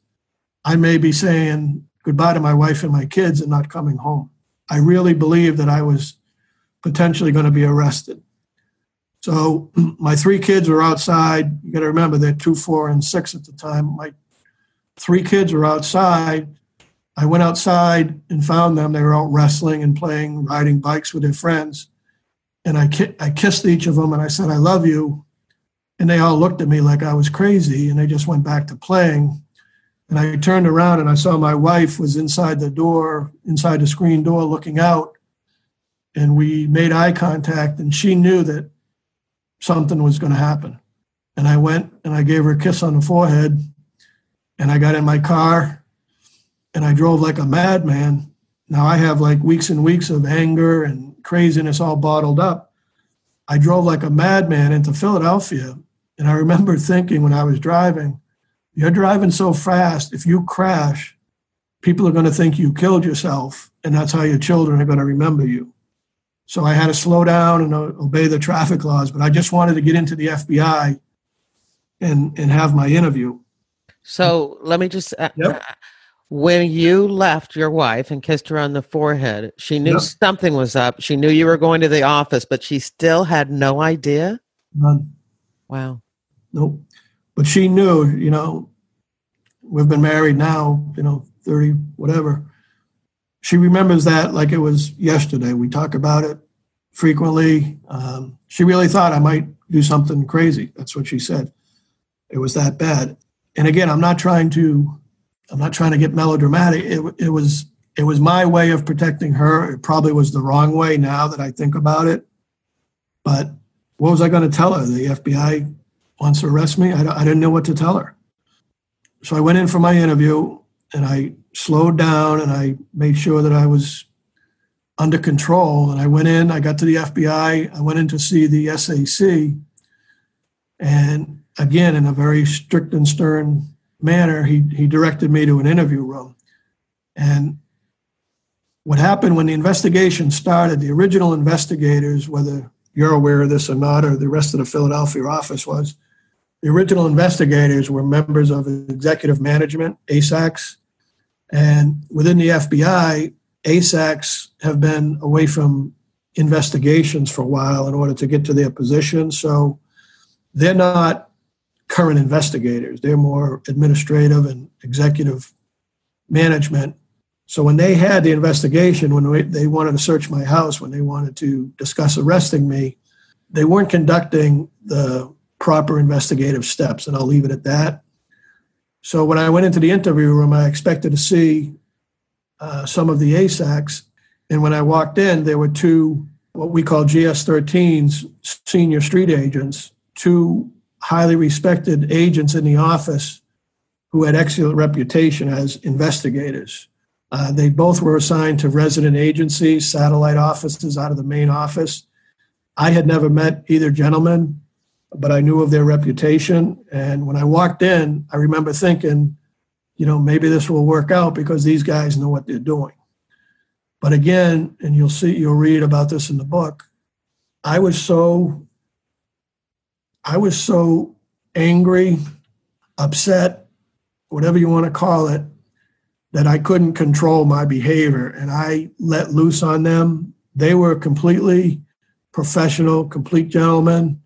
I may be saying goodbye to my wife and my kids and not coming home. I really believed that I was potentially going to be arrested. So (clears throat) my three kids were outside. You got to remember they're two, four, and six at the time. My three kids were outside. I went outside and found them. They were out wrestling and playing, riding bikes with their friends. And I, ki- I kissed each of them and I said, I love you. And they all looked at me like I was crazy and they just went back to playing. And I turned around and I saw my wife was inside the door, inside the screen door, looking out. And we made eye contact and she knew that something was going to happen. And I went and I gave her a kiss on the forehead and I got in my car and I drove like a madman. Now I have like weeks and weeks of anger and craziness all bottled up. I drove like a madman into Philadelphia and I remember thinking when I was driving, you're driving so fast, if you crash, people are going to think you killed yourself, and that's how your children are going to remember you. So I had to slow down and obey the traffic laws, but I just wanted to get into the FBI and and have my interview. So let me just uh, Yep. uh, when you left your wife and kissed her on the forehead, she knew Yep. something was up. She knew you were going to the office, but she still had no idea. None. Wow. Nope. But she knew, you know, we've been married now, you know, 30, whatever. She remembers that like it was yesterday. We talk about it frequently. Um, she really thought I might do something crazy. That's what she said. It was that bad. And again, I'm not trying to, I'm not trying to get melodramatic. It, it was, it was my way of protecting her. It probably was the wrong way now that I think about it. But what was I going to tell her? The FBI wants to arrest me. I, I didn't know what to tell her. So I went in for my interview and I slowed down and I made sure that I was under control. And I went in, I got to the FBI, I went in to see the SAC. And again, in a very strict and stern manner, he, he directed me to an interview room. And what happened when the investigation started, the original investigators, whether you're aware of this or not, or the rest of the Philadelphia office was, the original investigators were members of executive management, ASACs. And within the FBI, ASACs have been away from investigations for a while in order to get to their position. So they're not current investigators, they're more administrative and executive management. So when they had the investigation, when they wanted to search my house, when they wanted to discuss arresting me, they weren't conducting the proper investigative steps, and I'll leave it at that. So when I went into the interview room, I expected to see uh, some of the ASACs, and when I walked in, there were two what we call GS13s, senior street agents, two highly respected agents in the office who had excellent reputation as investigators. Uh, they both were assigned to resident agencies, satellite offices out of the main office. I had never met either gentleman, but I knew of their reputation. And when I walked in, I remember thinking, you know, maybe this will work out because these guys know what they're doing. But again, and you'll see, you'll read about this in the book, I was so, I was so angry, upset, whatever you want to call it, that I couldn't control my behavior and I let loose on them. They were completely professional, complete gentlemen.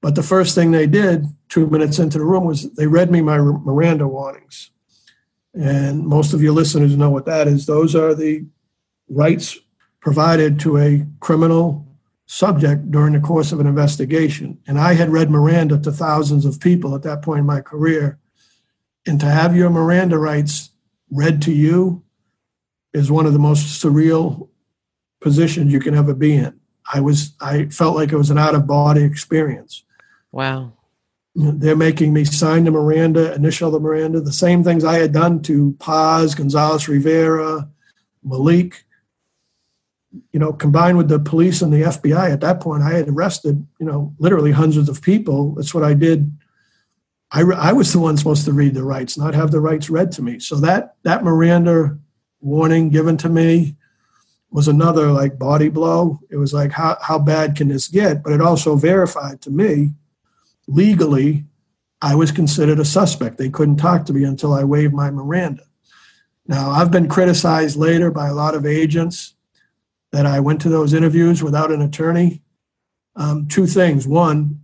But the first thing they did two minutes into the room was they read me my Miranda warnings. And most of your listeners know what that is. Those are the rights provided to a criminal subject during the course of an investigation. And I had read Miranda to thousands of people at that point in my career. And to have your Miranda rights read to you is one of the most surreal positions you can ever be in. I was I felt like it was an out of body experience. Wow. They're making me sign the Miranda, initial the Miranda, the same things I had done to Paz, Gonzalez Rivera, Malik. You know, combined with the police and the FBI at that point, I had arrested, you know, literally hundreds of people. That's what I did I, I was the one supposed to read the rights, not have the rights read to me. So that that Miranda warning given to me was another like body blow. It was like how how bad can this get? But it also verified to me legally I was considered a suspect. They couldn't talk to me until I waived my Miranda. Now I've been criticized later by a lot of agents that I went to those interviews without an attorney. Um, two things. One,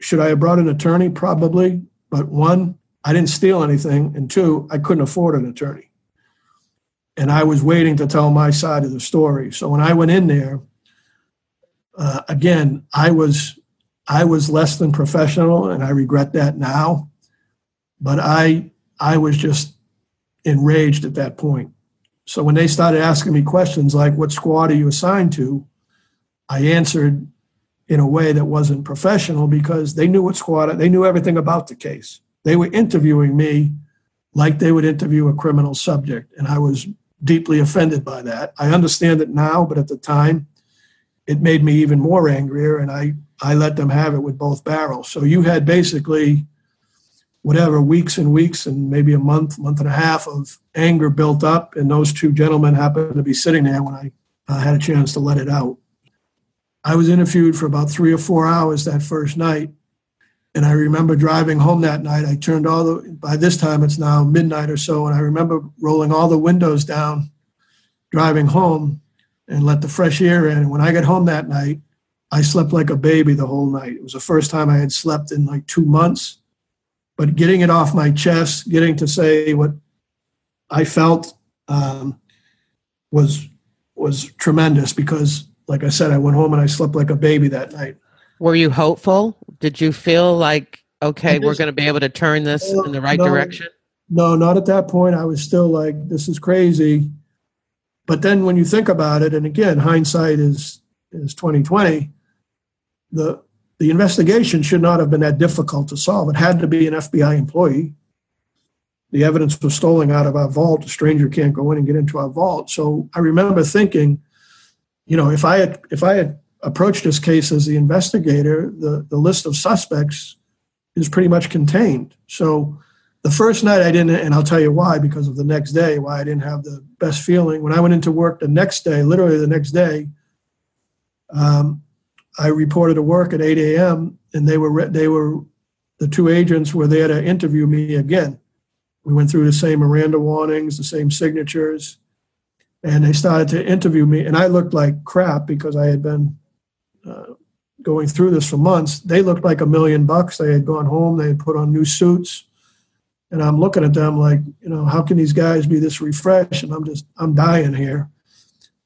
should I have brought an attorney? Probably. But one, I didn't steal anything. And two, I couldn't afford an attorney. And I was waiting to tell my side of the story. So when I went in there, uh, again, I was I was less than professional, and I regret that now. But I I was just enraged at that point. So when they started asking me questions like, "What squad are you assigned to?" I answered in a way that wasn't professional because they knew what squad, they knew everything about the case. They were interviewing me like they would interview a criminal subject. And I was deeply offended by that. I understand it now, but at the time, it made me even more angrier. And I, I let them have it with both barrels. So you had basically whatever weeks and weeks and maybe a month, month and a half of anger built up. And those two gentlemen happened to be sitting there when I uh, had a chance to let it out. I was interviewed for about three or four hours that first night. And I remember driving home that night. I turned all the, by this time it's now midnight or so. And I remember rolling all the windows down, driving home and let the fresh air in. And when I got home that night, I slept like a baby the whole night. It was the first time I had slept in like two months. But getting it off my chest, getting to say what I felt um, was was tremendous because like I said, I went home and I slept like a baby that night. Were you hopeful? Did you feel like, okay, just, we're going to be able to turn this in the right no, direction? No, not at that point. I was still like, this is crazy. But then when you think about it, and again, hindsight is is twenty twenty. The the investigation should not have been that difficult to solve. It had to be an FBI employee. The evidence was stolen out of our vault. A stranger can't go in and get into our vault. So I remember thinking, you know, if I had if I had approached this case as the investigator, the, the list of suspects is pretty much contained. So the first night I didn't, and I'll tell you why, because of the next day, why I didn't have the best feeling. When I went into work the next day, literally the next day, um, I reported to work at 8 a.m. and they were they were the two agents were there to interview me again. We went through the same Miranda warnings, the same signatures and they started to interview me and i looked like crap because i had been uh, going through this for months they looked like a million bucks they had gone home they had put on new suits and i'm looking at them like you know how can these guys be this refreshed and i'm just i'm dying here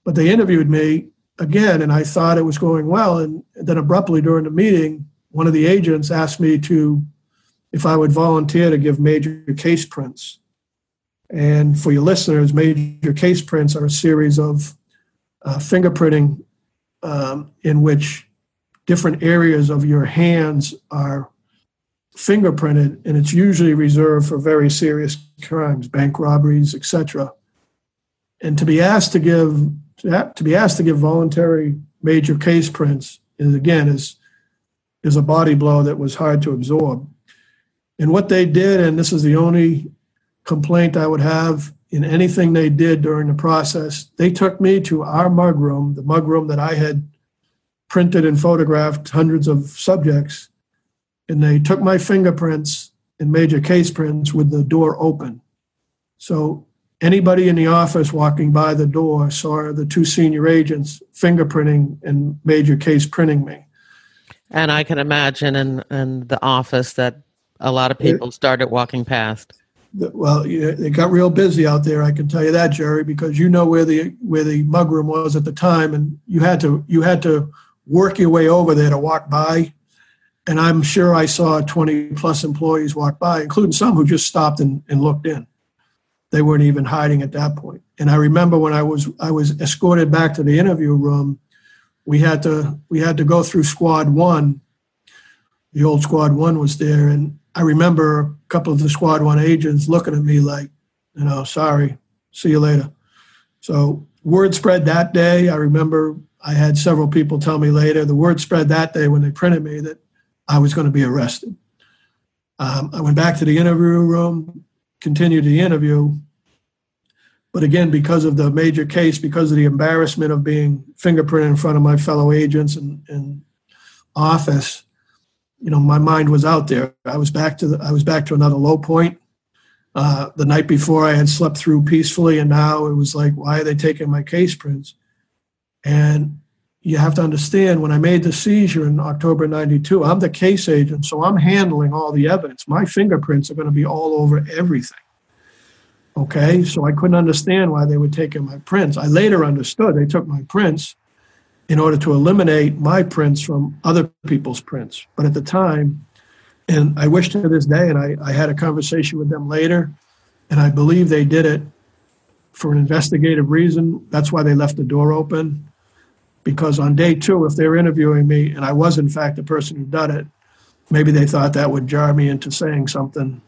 but they interviewed me again and i thought it was going well and then abruptly during the meeting one of the agents asked me to if i would volunteer to give major case prints and for your listeners, major case prints are a series of uh, fingerprinting um, in which different areas of your hands are fingerprinted, and it's usually reserved for very serious crimes, bank robberies, etc. And to be asked to give to be asked to give voluntary major case prints is again is is a body blow that was hard to absorb. And what they did, and this is the only complaint I would have in anything they did during the process, they took me to our mug room, the mug room that I had printed and photographed hundreds of subjects, and they took my fingerprints and major case prints with the door open. So anybody in the office walking by the door saw the two senior agents fingerprinting and major case printing me. And I can imagine in, in the office that a lot of people started walking past. Well, it got real busy out there. I can tell you that, Jerry, because you know where the where the mugroom was at the time, and you had to you had to work your way over there to walk by. And I'm sure I saw 20 plus employees walk by, including some who just stopped and, and looked in. They weren't even hiding at that point. And I remember when I was I was escorted back to the interview room, we had to we had to go through squad one. The old squad one was there, and I remember a couple of the squad one agents looking at me like, you know, sorry, see you later. So word spread that day. I remember I had several people tell me later the word spread that day when they printed me that I was going to be arrested. Um, I went back to the interview room, continued the interview. But again, because of the major case, because of the embarrassment of being fingerprinted in front of my fellow agents and, and office, you know, my mind was out there. I was back to the, I was back to another low point. Uh, the night before, I had slept through peacefully, and now it was like, why are they taking my case prints? And you have to understand when I made the seizure in October 92, I'm the case agent, so I'm handling all the evidence. My fingerprints are going to be all over everything. Okay, so I couldn't understand why they were taking my prints. I later understood they took my prints in order to eliminate my prints from other people's prints. But at the time, and I wish to this day, and I, I had a conversation with them later, and I believe they did it for an investigative reason. That's why they left the door open because on day two, if they were interviewing me and I was in fact the person who done it, maybe they thought that would jar me into saying something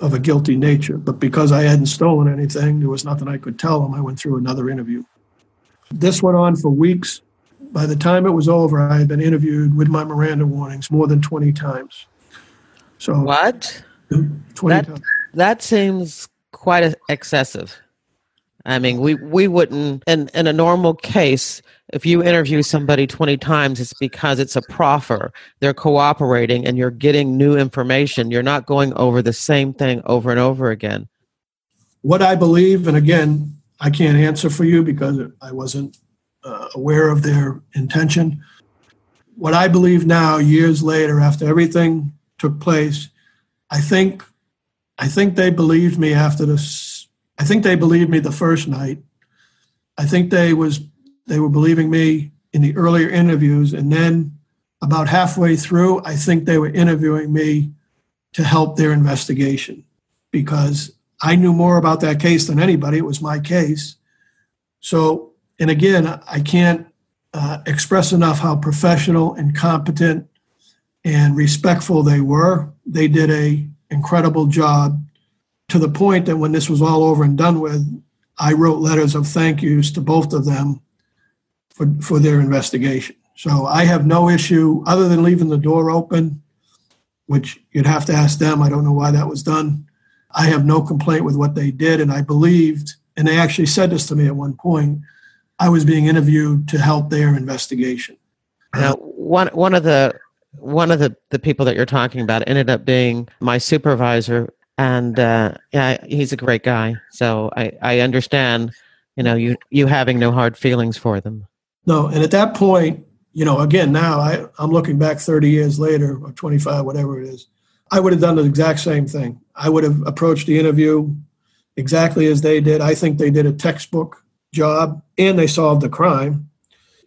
of a guilty nature. But because I hadn't stolen anything, there was nothing I could tell them. I went through another interview. This went on for weeks. By the time it was over, I had been interviewed with my Miranda warnings more than 20 times. So what? 20 that, times. That seems quite excessive. I mean, we, we wouldn't, in, in a normal case, if you interview somebody 20 times, it's because it's a proffer. They're cooperating and you're getting new information. You're not going over the same thing over and over again. What I believe, and again, I can't answer for you because I wasn't uh, aware of their intention. What I believe now, years later, after everything took place, I think, I think they believed me after this I think they believed me the first night. I think they was they were believing me in the earlier interviews, and then about halfway through, I think they were interviewing me to help their investigation because I knew more about that case than anybody. It was my case. So, and again, I can't uh, express enough how professional and competent and respectful they were. They did a incredible job to the point that when this was all over and done with, I wrote letters of thank yous to both of them for, for their investigation. So I have no issue other than leaving the door open, which you'd have to ask them. I don't know why that was done. I have no complaint with what they did. And I believed, and they actually said this to me at one point, I was being interviewed to help their investigation. Now, one, one of the one of the, the people that you're talking about ended up being my supervisor and uh, yeah, he's a great guy. So I, I understand, you know, you you having no hard feelings for them. No, and at that point, you know, again, now I, I'm looking back 30 years later or 25, whatever it is, I would have done the exact same thing. I would have approached the interview exactly as they did. I think they did a textbook job and they solved the crime.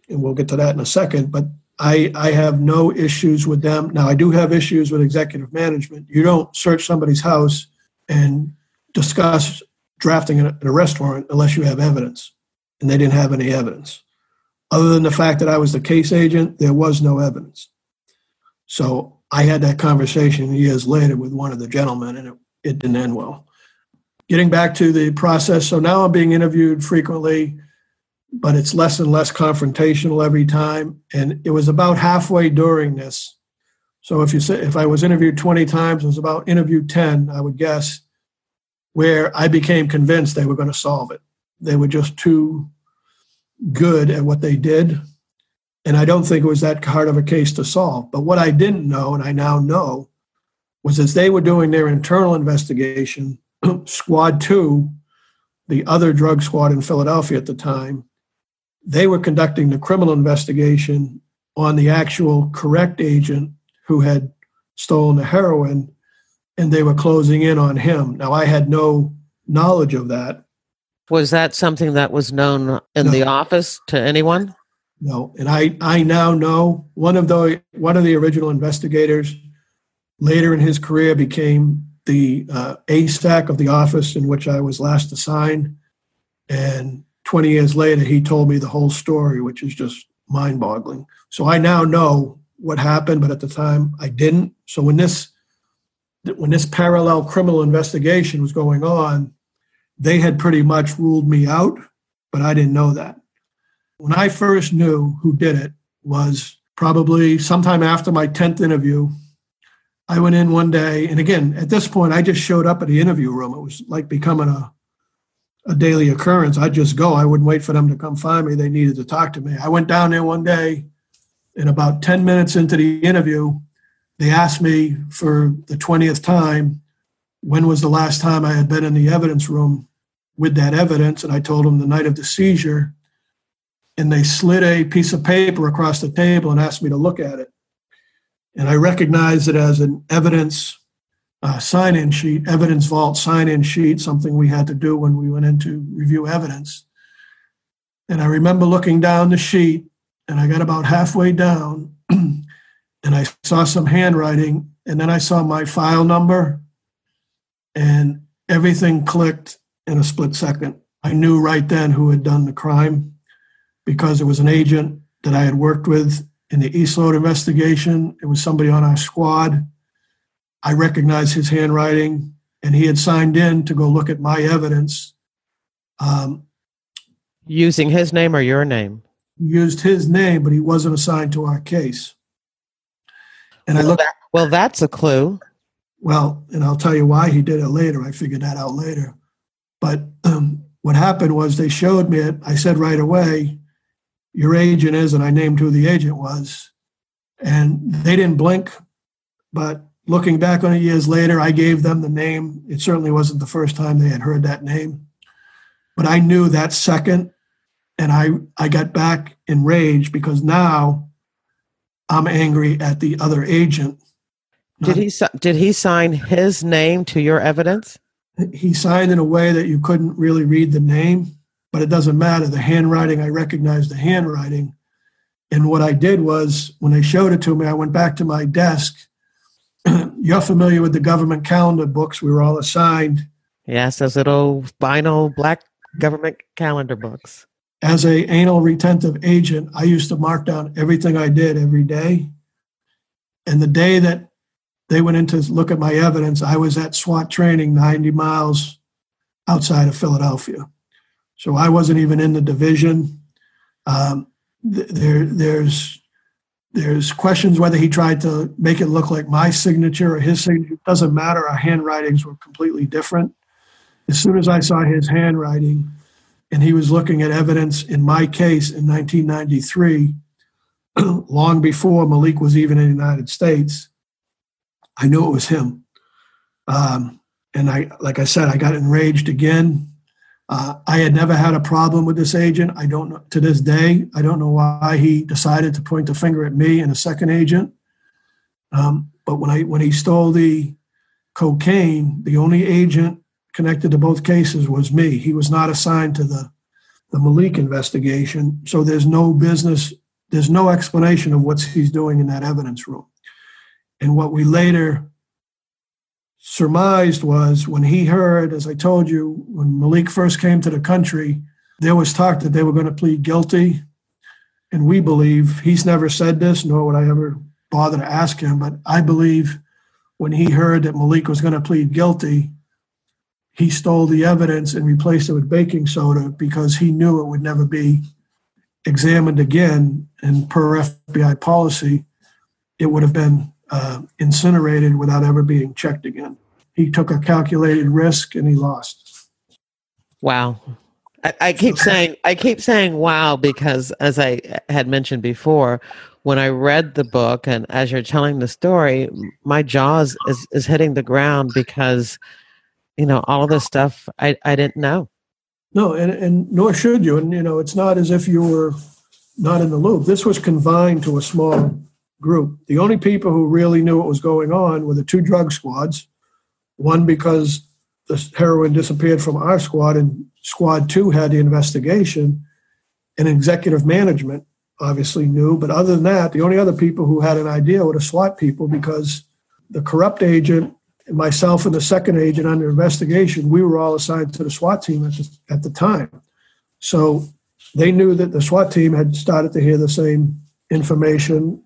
And we'll get to that in a second. But I, I have no issues with them. Now, I do have issues with executive management. You don't search somebody's house and discuss drafting an arrest warrant unless you have evidence. And they didn't have any evidence. Other than the fact that I was the case agent, there was no evidence. So I had that conversation years later with one of the gentlemen, and it, it didn't end well. Getting back to the process, so now I'm being interviewed frequently, but it's less and less confrontational every time. And it was about halfway during this. So if you say if I was interviewed 20 times, it was about interview 10, I would guess, where I became convinced they were going to solve it. They were just too good at what they did and I don't think it was that hard of a case to solve. But what I didn't know, and I now know, was as they were doing their internal investigation, (clears throat) Squad 2, the other drug squad in Philadelphia at the time, they were conducting the criminal investigation on the actual correct agent who had stolen the heroin, and they were closing in on him. Now, I had no knowledge of that. Was that something that was known in no. the office to anyone? No, and I I now know one of the one of the original investigators. Later in his career, became the uh, ASAC of the office in which I was last assigned, and 20 years later, he told me the whole story, which is just mind-boggling. So I now know what happened, but at the time I didn't. So when this when this parallel criminal investigation was going on, they had pretty much ruled me out, but I didn't know that. When I first knew who did it was probably sometime after my 10th interview. I went in one day, and again, at this point, I just showed up at the interview room. It was like becoming a, a daily occurrence. I'd just go. I wouldn't wait for them to come find me. They needed to talk to me. I went down there one day, and about 10 minutes into the interview, they asked me for the 20th time when was the last time I had been in the evidence room with that evidence. And I told them the night of the seizure and they slid a piece of paper across the table and asked me to look at it. And I recognized it as an evidence uh, sign in sheet, evidence vault sign in sheet, something we had to do when we went in to review evidence. And I remember looking down the sheet, and I got about halfway down, (clears throat) and I saw some handwriting, and then I saw my file number, and everything clicked in a split second. I knew right then who had done the crime because it was an agent that I had worked with in the East Load investigation. It was somebody on our squad. I recognized his handwriting, and he had signed in to go look at my evidence. Um, Using his name or your name? Used his name, but he wasn't assigned to our case. And well, I looked. That, well, that's a clue. Well, and I'll tell you why he did it later. I figured that out later. But um, what happened was they showed me it. I said right away, your agent is, and I named who the agent was. And they didn't blink. But looking back on it years later, I gave them the name. It certainly wasn't the first time they had heard that name. But I knew that second, and I, I got back enraged because now I'm angry at the other agent. Did he did he sign his name to your evidence? He signed in a way that you couldn't really read the name but it doesn't matter. The handwriting, I recognized the handwriting. And what I did was when they showed it to me, I went back to my desk. (clears throat) You're familiar with the government calendar books we were all assigned. Yes, those little vinyl black government calendar books. As a anal retentive agent, I used to mark down everything I did every day. And the day that they went in to look at my evidence, I was at SWAT training 90 miles outside of Philadelphia. So I wasn't even in the division. Um, th- there, there's there's questions whether he tried to make it look like my signature or his signature. It doesn't matter. Our handwritings were completely different. As soon as I saw his handwriting, and he was looking at evidence in my case in 1993, (clears throat) long before Malik was even in the United States, I knew it was him. Um, and I, like I said, I got enraged again. Uh, I had never had a problem with this agent. I don't know to this day. I don't know why he decided to point the finger at me and a second agent. Um, but when I when he stole the cocaine, the only agent connected to both cases was me. He was not assigned to the the Malik investigation. So there's no business. There's no explanation of what he's doing in that evidence room. And what we later surmised was when he heard, as I told you, when Malik first came to the country, there was talk that they were going to plead guilty. And we believe he's never said this, nor would I ever bother to ask him, but I believe when he heard that Malik was going to plead guilty, he stole the evidence and replaced it with baking soda because he knew it would never be examined again. And per FBI policy, it would have been uh, incinerated without ever being checked again. He took a calculated risk and he lost. Wow. I, I keep saying I keep saying wow because as I had mentioned before, when I read the book and as you're telling the story, my jaws is, is hitting the ground because you know all of this stuff I, I didn't know. No, and, and nor should you. And you know, it's not as if you were not in the loop. This was confined to a small group. The only people who really knew what was going on were the two drug squads. One because the heroin disappeared from our squad, and squad two had the investigation, and executive management obviously knew. But other than that, the only other people who had an idea were the SWAT people because the corrupt agent and myself and the second agent under investigation, we were all assigned to the SWAT team at the, at the time. So they knew that the SWAT team had started to hear the same information.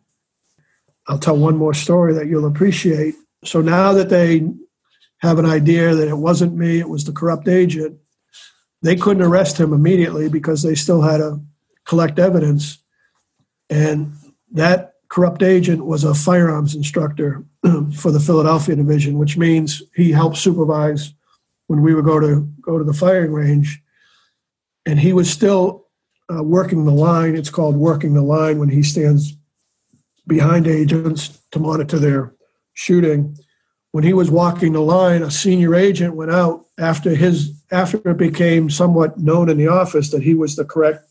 I'll tell one more story that you'll appreciate. So now that they have an idea that it wasn't me, it was the corrupt agent, they couldn't arrest him immediately because they still had to collect evidence. And that corrupt agent was a firearms instructor (clears throat) for the Philadelphia division, which means he helped supervise when we would go to go to the firing range, and he was still uh, working the line. It's called working the line when he stands behind agents to monitor their shooting. When he was walking the line, a senior agent went out after his after it became somewhat known in the office that he was the correct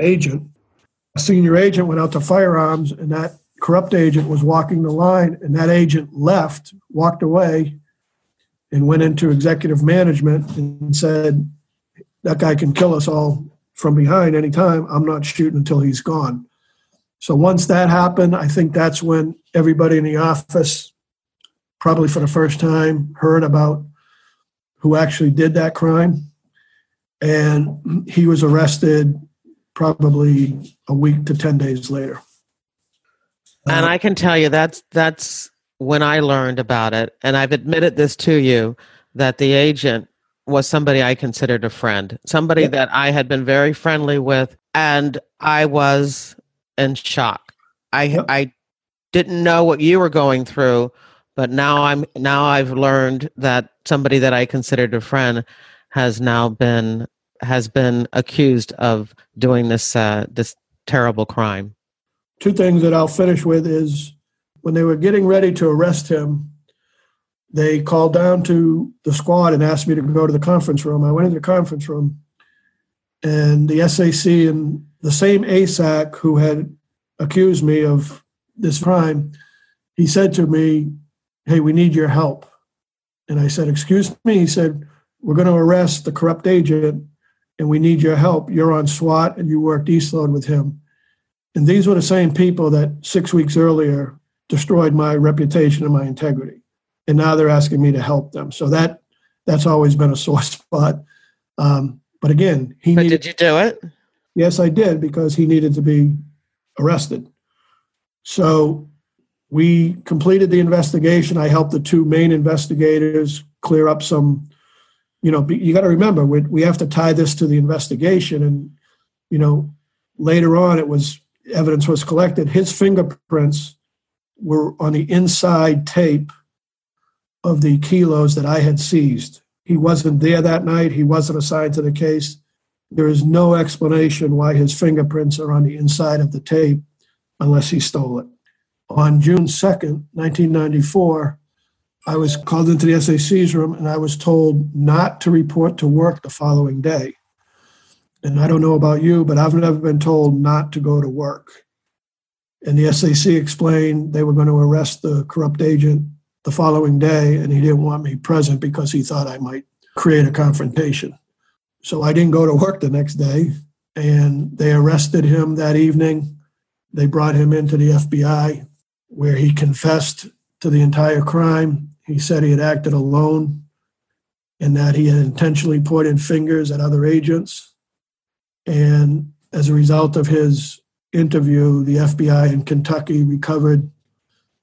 agent. A senior agent went out to firearms, and that corrupt agent was walking the line, and that agent left, walked away, and went into executive management and said, That guy can kill us all from behind anytime. I'm not shooting until he's gone. So once that happened, I think that's when everybody in the office, probably for the first time, heard about who actually did that crime. And he was arrested probably a week to 10 days later and uh, I can tell you that's that's when I learned about it, and I've admitted this to you that the agent was somebody I considered a friend, somebody yeah. that I had been very friendly with, and I was in shock. I yeah. I didn't know what you were going through, but now I'm now I've learned that somebody that I considered a friend has now been has been accused of doing this uh, this terrible crime two things that I'll finish with is when they were getting ready to arrest him, they called down to the squad and asked me to go to the conference room. I went into the conference room, and the SAC and the same ASAC who had accused me of this crime, he said to me, Hey, we need your help. And I said, Excuse me. He said, We're going to arrest the corrupt agent and we need your help. You're on SWAT and you worked East Load with him. And these were the same people that six weeks earlier destroyed my reputation and my integrity. And now they're asking me to help them. So that that's always been a sore (laughs) spot. Um, but again, he but needed, did you do it? Yes, I did because he needed to be arrested. So we completed the investigation. I helped the two main investigators clear up some. You know, you got to remember we we have to tie this to the investigation, and you know, later on it was evidence was collected, his fingerprints were on the inside tape of the kilos that I had seized. He wasn't there that night. He wasn't assigned to the case. There is no explanation why his fingerprints are on the inside of the tape unless he stole it. On June 2nd, 1994, I was called into the SAC's room and I was told not to report to work the following day. And I don't know about you, but I've never been told not to go to work. And the SAC explained they were going to arrest the corrupt agent the following day, and he didn't want me present because he thought I might create a confrontation. So I didn't go to work the next day, and they arrested him that evening. They brought him into the FBI, where he confessed to the entire crime. He said he had acted alone and that he had intentionally pointed fingers at other agents and as a result of his interview, the FBI in Kentucky recovered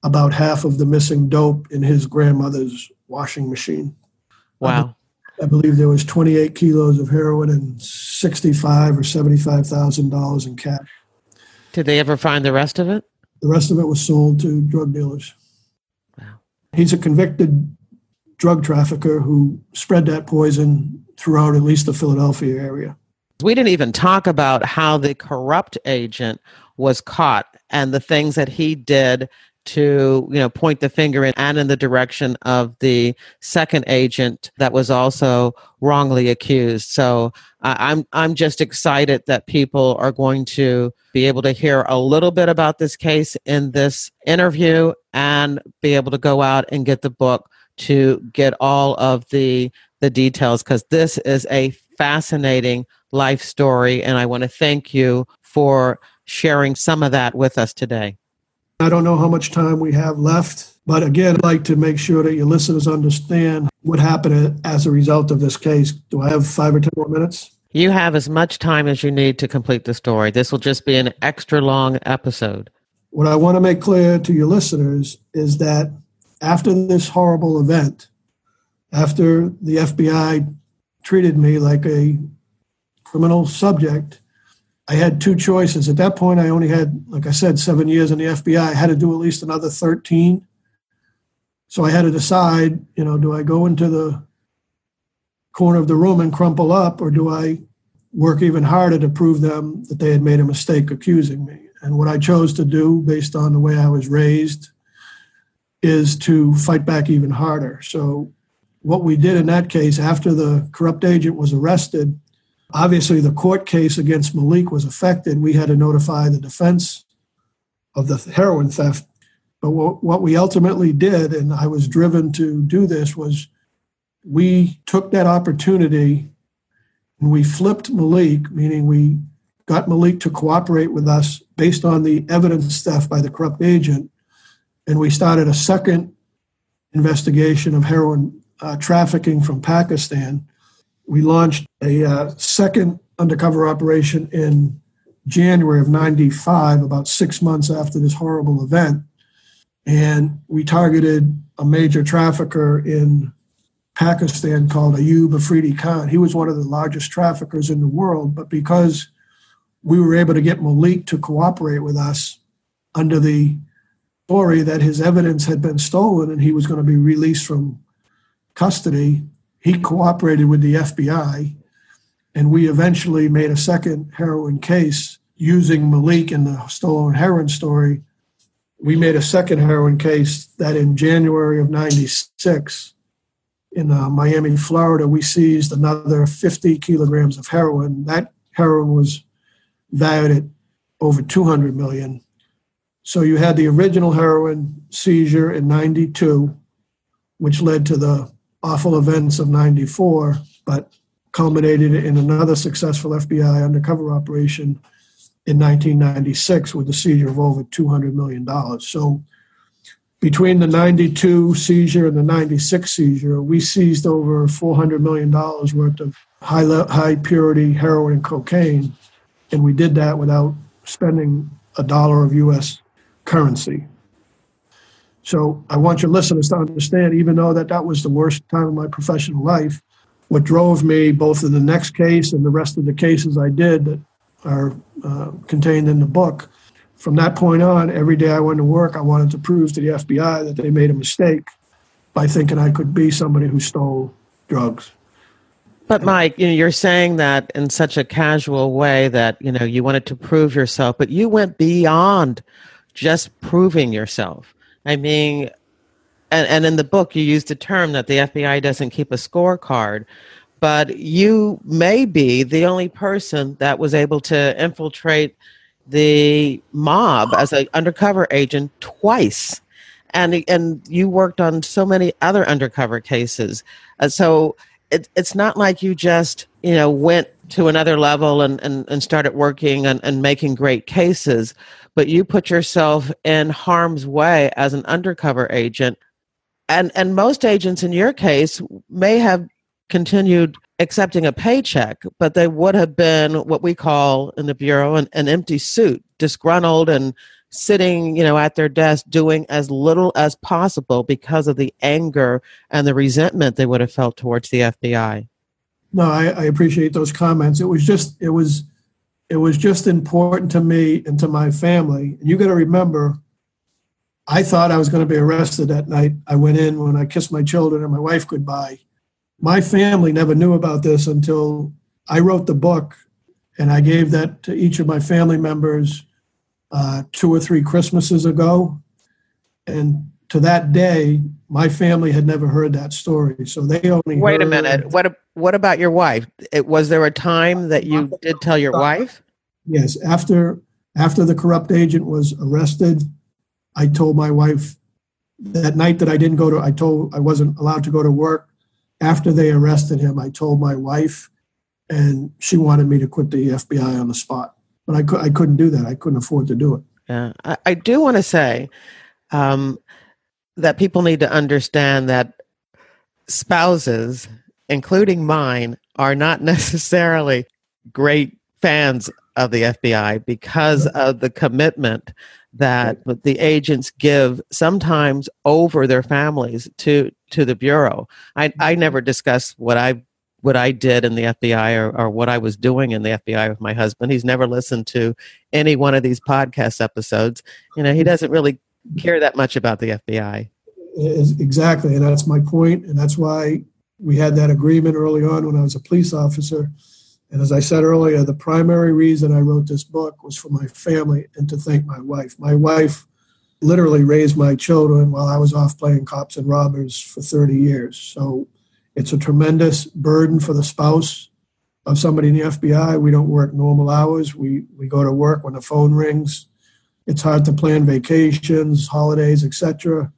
about half of the missing dope in his grandmother's washing machine. Wow. I believe there was 28 kilos of heroin and 65 or 75 thousand dollars in cash. Did they ever find the rest of it? The rest of it was sold to drug dealers. Wow. He's a convicted drug trafficker who spread that poison throughout at least the Philadelphia area. We didn't even talk about how the corrupt agent was caught and the things that he did to you know point the finger in and in the direction of the second agent that was also wrongly accused. So i'm i'm just excited that people are going to be able to hear a little bit about this case in this interview and be able to go out and get the book to get all of the the details because this is a fascinating life story and i want to thank you for sharing some of that with us today I don't know how much time we have left, but again, I'd like to make sure that your listeners understand what happened as a result of this case. Do I have five or 10 more minutes? You have as much time as you need to complete the story. This will just be an extra long episode. What I want to make clear to your listeners is that after this horrible event, after the FBI treated me like a criminal subject, I had two choices. At that point, I only had, like I said, seven years in the FBI. I had to do at least another 13. So I had to decide, you know, do I go into the corner of the room and crumple up, or do I work even harder to prove them that they had made a mistake accusing me? And what I chose to do, based on the way I was raised, is to fight back even harder. So, what we did in that case, after the corrupt agent was arrested, Obviously, the court case against Malik was affected. We had to notify the defense of the heroin theft. But what, we ultimately did, and I was driven to do this, was we took that opportunity and we flipped Malik, meaning we got Malik to cooperate with us based on the evidence theft by the corrupt agent. And we started a second investigation of heroin uh, trafficking from Pakistan we launched a uh, second undercover operation in January of 95, about six months after this horrible event. And we targeted a major trafficker in Pakistan called Ayub Afridi Khan. He was one of the largest traffickers in the world, but because we were able to get Malik to cooperate with us under the story that his evidence had been stolen and he was going to be released from custody, he cooperated with the FBI, and we eventually made a second heroin case using Malik in the stolen heroin story. We made a second heroin case that in January of 96 in uh, Miami, Florida, we seized another 50 kilograms of heroin. That heroin was valued at over 200 million. So you had the original heroin seizure in 92, which led to the awful events of 94, but culminated in another successful FBI undercover operation in 1996 with the seizure of over $200 million. So between the 92 seizure and the 96 seizure, we seized over $400 million worth of high, high purity heroin and cocaine. And we did that without spending a dollar of US currency. So I want your listeners to understand, even though that that was the worst time of my professional life, what drove me both in the next case and the rest of the cases I did that are uh, contained in the book. From that point on, every day I went to work, I wanted to prove to the FBI that they made a mistake by thinking I could be somebody who stole drugs. But Mike, you know, you're saying that in such a casual way that you know you wanted to prove yourself, but you went beyond just proving yourself. I mean, and, and in the book, you used the term that the FBI doesn't keep a scorecard, but you may be the only person that was able to infiltrate the mob as an undercover agent twice. And, and you worked on so many other undercover cases. Uh, so it, it's not like you just, you know, went to another level and, and, and started working and, and making great cases but you put yourself in harm's way as an undercover agent. And, and most agents in your case may have continued accepting a paycheck, but they would have been what we call in the Bureau an, an empty suit, disgruntled and sitting, you know, at their desk doing as little as possible because of the anger and the resentment they would have felt towards the FBI. No, I, I appreciate those comments. It was just it was it was just important to me and to my family. And you got to remember, I thought I was going to be arrested that night. I went in when I kissed my children and my wife goodbye. My family never knew about this until I wrote the book and I gave that to each of my family members uh, two or three Christmases ago. And to that day, my family had never heard that story. So they only wait a minute. What what about your wife? It, was there a time that you did tell your wife? Yes, after after the corrupt agent was arrested, I told my wife that night that I didn't go to. I told I wasn't allowed to go to work. After they arrested him, I told my wife, and she wanted me to quit the FBI on the spot. But I, cu- I couldn't do that. I couldn't afford to do it. Yeah, I, I do want to say um, that people need to understand that spouses, including mine, are not (laughs) necessarily great fans of the FBI because of the commitment that the agents give sometimes over their families to to the bureau. I I mm-hmm. never discuss what I what I did in the FBI or, or what I was doing in the FBI with my husband. He's never listened to any one of these podcast episodes. You know, he mm-hmm. doesn't really care that much about the FBI. Exactly, and that's my point, and that's why we had that agreement early on when I was a police officer. And as I said earlier, the primary reason I wrote this book was for my family and to thank my wife. My wife literally raised my children while I was off playing cops and robbers for 30 years. So it's a tremendous burden for the spouse of somebody in the FBI. We don't work normal hours. We we go to work when the phone rings. It's hard to plan vacations, holidays, etc.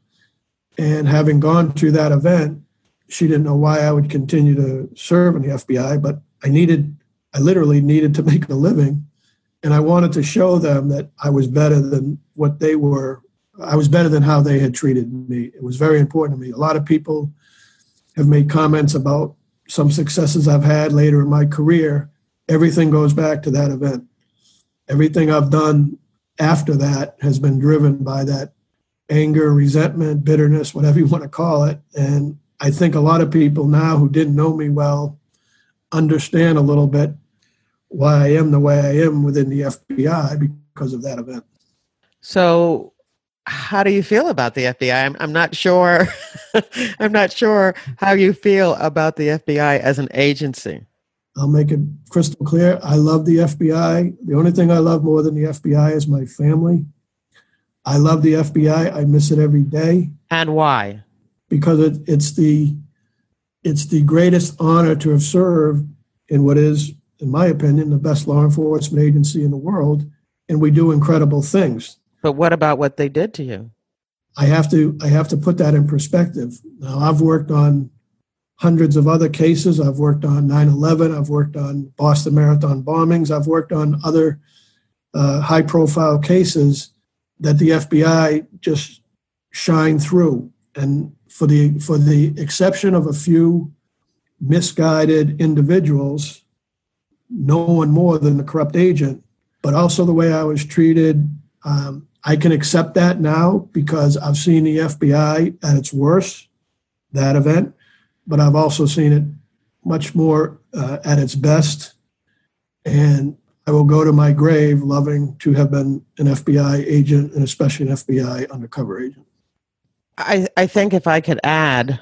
And having gone through that event, she didn't know why I would continue to serve in the FBI, but I needed, I literally needed to (laughs) make a living. And I wanted to show them that I was better than what they were. I was better than how they had treated me. It was very important to me. A lot of people have made comments about some successes I've had later in my career. Everything goes back to that event. Everything I've done after that has been driven by that anger, resentment, bitterness, whatever you want to call it. And I think a lot of people now who didn't know me well understand a little bit why I am the way I am within the FBI because of that event. So, how do you feel about the FBI? I'm, I'm not sure. (laughs) I'm not sure how you feel about the FBI as an agency. I'll make it crystal clear. I love the FBI. The only thing I love more than the FBI is my family. I love the FBI. I miss it every day. And why? Because it, it's the it's the greatest honor to have served in what is, in my opinion, the best law enforcement agency in the world, and we do incredible things. But what about what they did to you? I have to I have to put that in perspective. Now I've worked on hundreds of other cases. I've worked on 9/11. I've worked on Boston Marathon bombings. I've worked on other uh, high-profile cases that the FBI just shine through. And for the for the exception of a few misguided individuals, no one more than the corrupt agent, but also the way I was treated. Um, I can accept that now because I've seen the FBI at its worst, that event, but I've also seen it much more uh, at its best. And I will go to my grave loving to have been an FBI agent and especially an FBI undercover agent. I, I think if I could add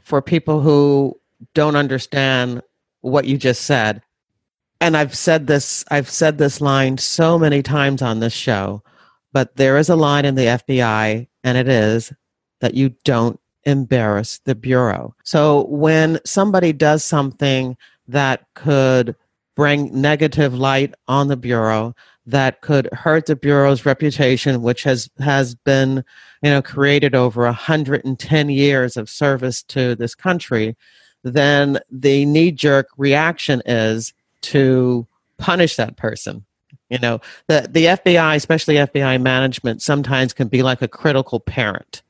for people who don't understand what you just said, and I've said this, I've said this line so many times on this show, but there is a line in the FBI, and it is that you don't embarrass the Bureau. So when somebody does something that could bring negative light on the Bureau, that could hurt the Bureau's reputation, which has, has been you know, created over 110 years of service to this country, then the knee jerk reaction is to punish that person. You know, the, the FBI, especially FBI management, sometimes can be like a critical parent,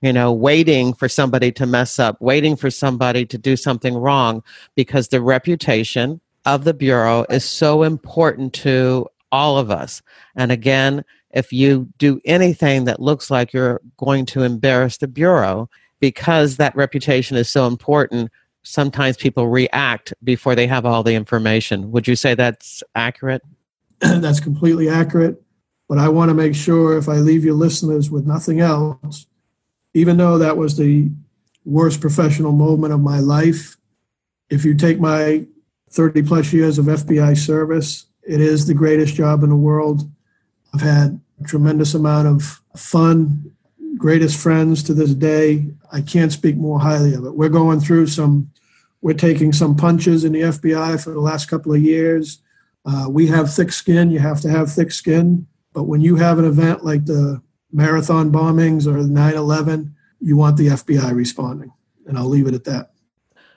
you know, waiting for somebody to mess up, waiting for somebody to do something wrong because the reputation of the Bureau is so important to all of us. And again, if you do anything that looks like you're going to embarrass the Bureau, because that reputation is so important, sometimes people react before they have all the information. Would you say that's accurate? (clears throat) that's completely accurate. But I want to make sure if I leave your listeners with nothing else, even though that was the worst professional moment of my life, if you take my 30 plus years of FBI service, it is the greatest job in the world. I've had tremendous amount of fun, greatest friends to this day. I can't speak more highly of it. We're going through some, we're taking some punches in the FBI for the last couple of years. Uh, we have thick skin. You have to have thick skin. But when you have an event like the marathon bombings or 9 11, you want the FBI responding. And I'll leave it at that.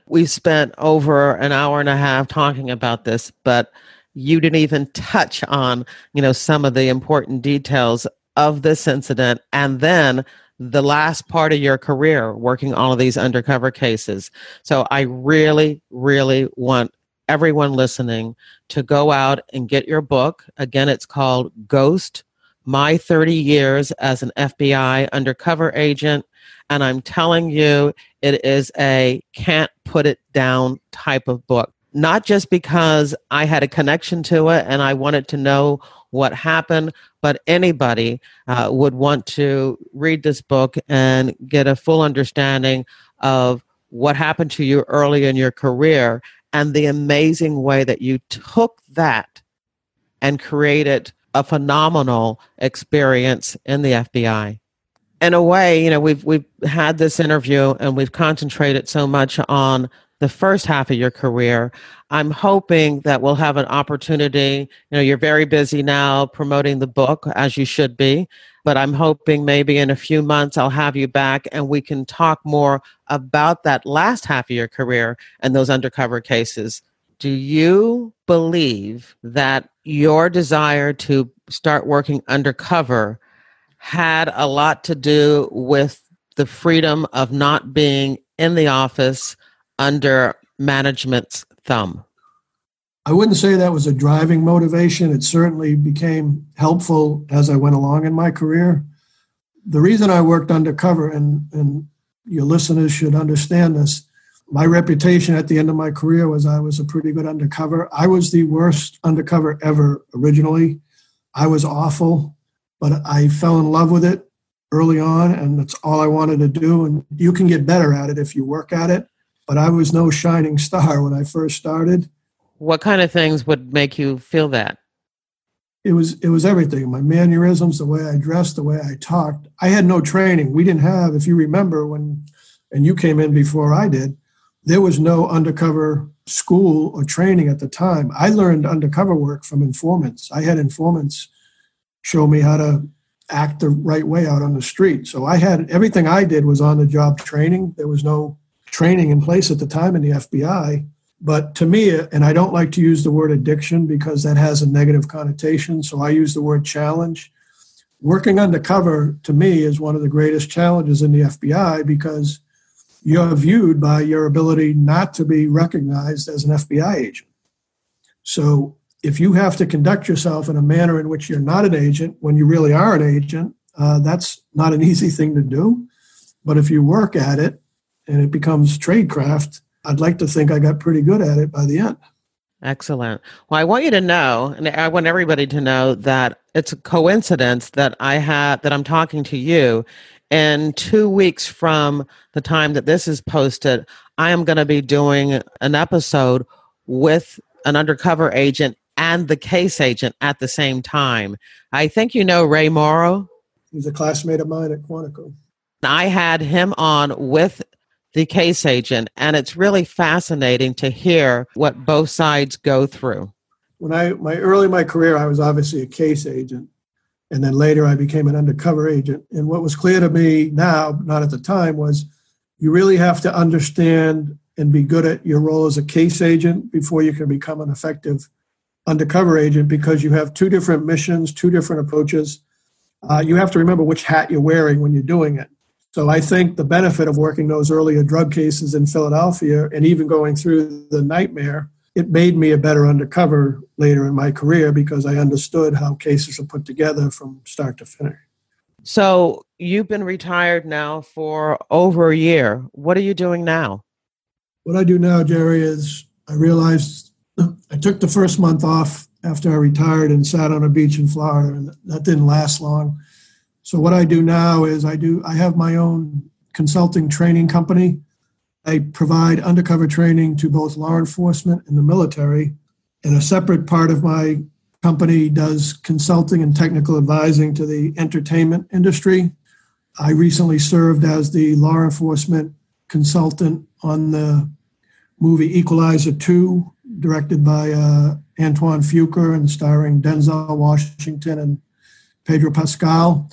We spent over an hour and a half talking about this, but you didn't even touch on, you know, some of the important details of this incident and then the last part of your career working all of these undercover cases. So I really, really want everyone listening to go out and get your book. Again, it's called Ghost My 30 Years as an FBI Undercover Agent. And I'm telling you, it is a can't put it down type of book not just because I had a connection to it and I wanted to know what happened, but anybody uh, would want to read this book and get a full understanding of what happened to you early in your career and the amazing way that you took that and created a phenomenal experience in the FBI. In a way, you know, we've we've had this interview and we've concentrated so much on the first half of your career. I'm hoping that we'll have an opportunity. You know, you're very busy now promoting the book, as you should be, but I'm hoping maybe in a few months I'll have you back and we can talk more about that last half of your career and those undercover cases. Do you believe that your desire to start working undercover had a lot to do with the freedom of not being in the office? Under management's thumb? I wouldn't say that was a driving motivation. It certainly became helpful as I went along in my career. The reason I worked undercover, and, and your listeners should understand this, my reputation at the end of my career was I was a pretty good undercover. I was the worst undercover ever originally. I was awful, but I fell in love with it early on, and that's all I wanted to do. And you can get better at it if you work at it but I was no shining star when I first started. What kind of things would make you feel that? It was it was everything. My mannerisms, the way I dressed, the way I talked. I had no training. We didn't have, if you remember when and you came in before I did, there was no undercover school or training at the time. I learned undercover work from informants. I had informants show me how to act the right way out on the street. So I had everything I did was on the job training. There was no training in place at the time in the FBI. But to me, and I don't like to use the word addiction because that has a negative connotation, so I use the word challenge. Working undercover to me is one of the greatest challenges in the FBI because you're viewed by your ability not to be recognized as an FBI agent. So if you have to conduct yourself in a manner in which you're not an agent when you really are an agent, uh, that's not an (laughs) easy thing to do. But if you work at it and it becomes tradecraft, I'd like to think I got pretty good at it by the end. Excellent. Well, I want you to know, and I want everybody to know that it's a coincidence that I have that I'm talking to you. And two weeks from the time that this is posted, I am going to be doing an episode with an undercover agent and the case agent at the same time. I think you know Ray Morrow. He's a classmate of mine at Quantico. I had him on with the case agent. And it's really fascinating to hear what both sides go through. When I, my early in my career, I was obviously a case agent. And then later I became an undercover agent. And what was clear to me now, not at the time, was you really have to understand and be good at your role as a case agent before you can become an effective undercover agent because you have two different missions, two different approaches. Uh, you have to remember which hat you're wearing when you're doing it. So I think the benefit of working those earlier drug cases in Philadelphia and even going through the nightmare it made me a better undercover later in my career because I understood how cases are put together from start to finish. So you've been retired now for over a year. What are you doing now? What I do now, Jerri, is I realized I took the first month off after I retired and sat on a beach in Florida, and that didn't last long. So what I do now is I do I have my own consulting training company. I provide undercover training to both law enforcement and the military, and a separate part of my company does consulting and technical advising to the entertainment industry. I recently served as the law enforcement consultant on the movie Equalizer 2, directed by uh, Antoine Fuqua and starring Denzel Washington and Pedro Pascal.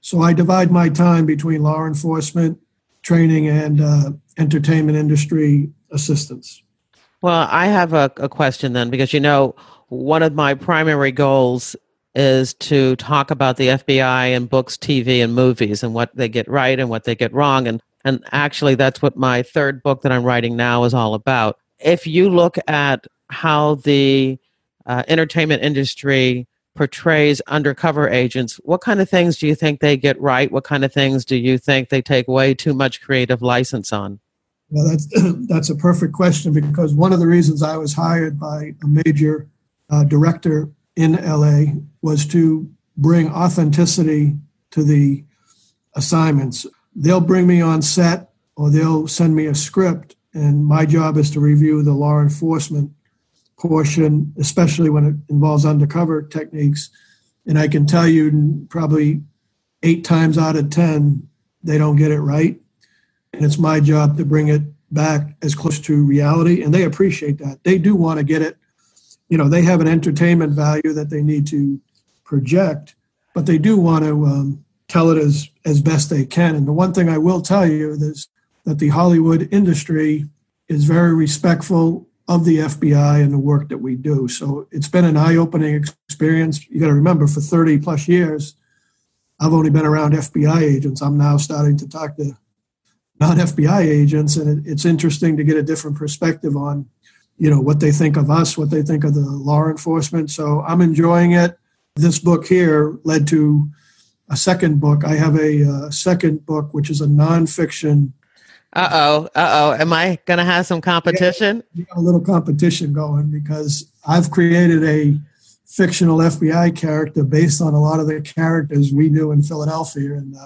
So I divide my time between law enforcement, training, and uh, entertainment industry assistance. Well, I have a, a question then, because you know, one of my primary goals is to talk about the FBI and books, TV, and movies and what they get right and what they get wrong. And and actually, that's what my third book that I'm writing now is all about. If you look at how the uh, entertainment industry portrays undercover agents, what kind of things do you think they get right? What kind of things do you think they take way too much creative license on? Well, that's (clears throat) that's a perfect question because one of the reasons I was hired by a major uh, director in LA was to bring authenticity to the assignments they'll bring me on set or they'll send me a script and my job is to review the law enforcement portion especially when it involves undercover techniques. And i can tell you probably eight times out of ten they don't get it right. And it's my job to bring it back as close to reality and they appreciate that. They do want to get it. You know they have an entertainment value that they need to project but they do want to um, tell it as as best they can. And the one thing I will tell you is that the Hollywood industry is very respectful of the FBI and the work that we do. So it's been an eye-opening experience. You got to remember, for 30 plus years, I've only been around FBI agents. I'm now starting to talk to non-FBI agents, and it, it's interesting to get a different perspective on, you know, what they think of us, what they think of the law enforcement. So I'm enjoying it. This book here led to a second book. I have a, uh, second book, which is a nonfiction. Uh oh, uh oh. Am I going to have some competition? Yeah, a little competition going because I've created a fictional FBI character based on a lot of the characters we knew in Philadelphia. And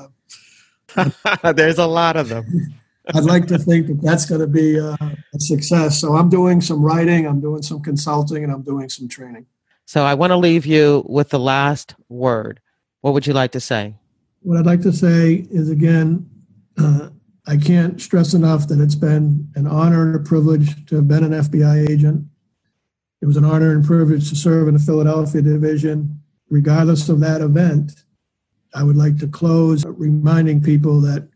uh, (laughs) there's a lot of them. (laughs) I'd like to think that that's going to be uh, a success. So I'm doing some writing, I'm doing some consulting, and I'm doing some training. So I want to leave you with the last word. What would you like to say? What I'd like to say is again, uh, I can't stress enough that it's been an honor and a privilege to have been an FBI agent. It was an honor and privilege to serve in the Philadelphia division. Regardless of that event, I would like to close reminding people that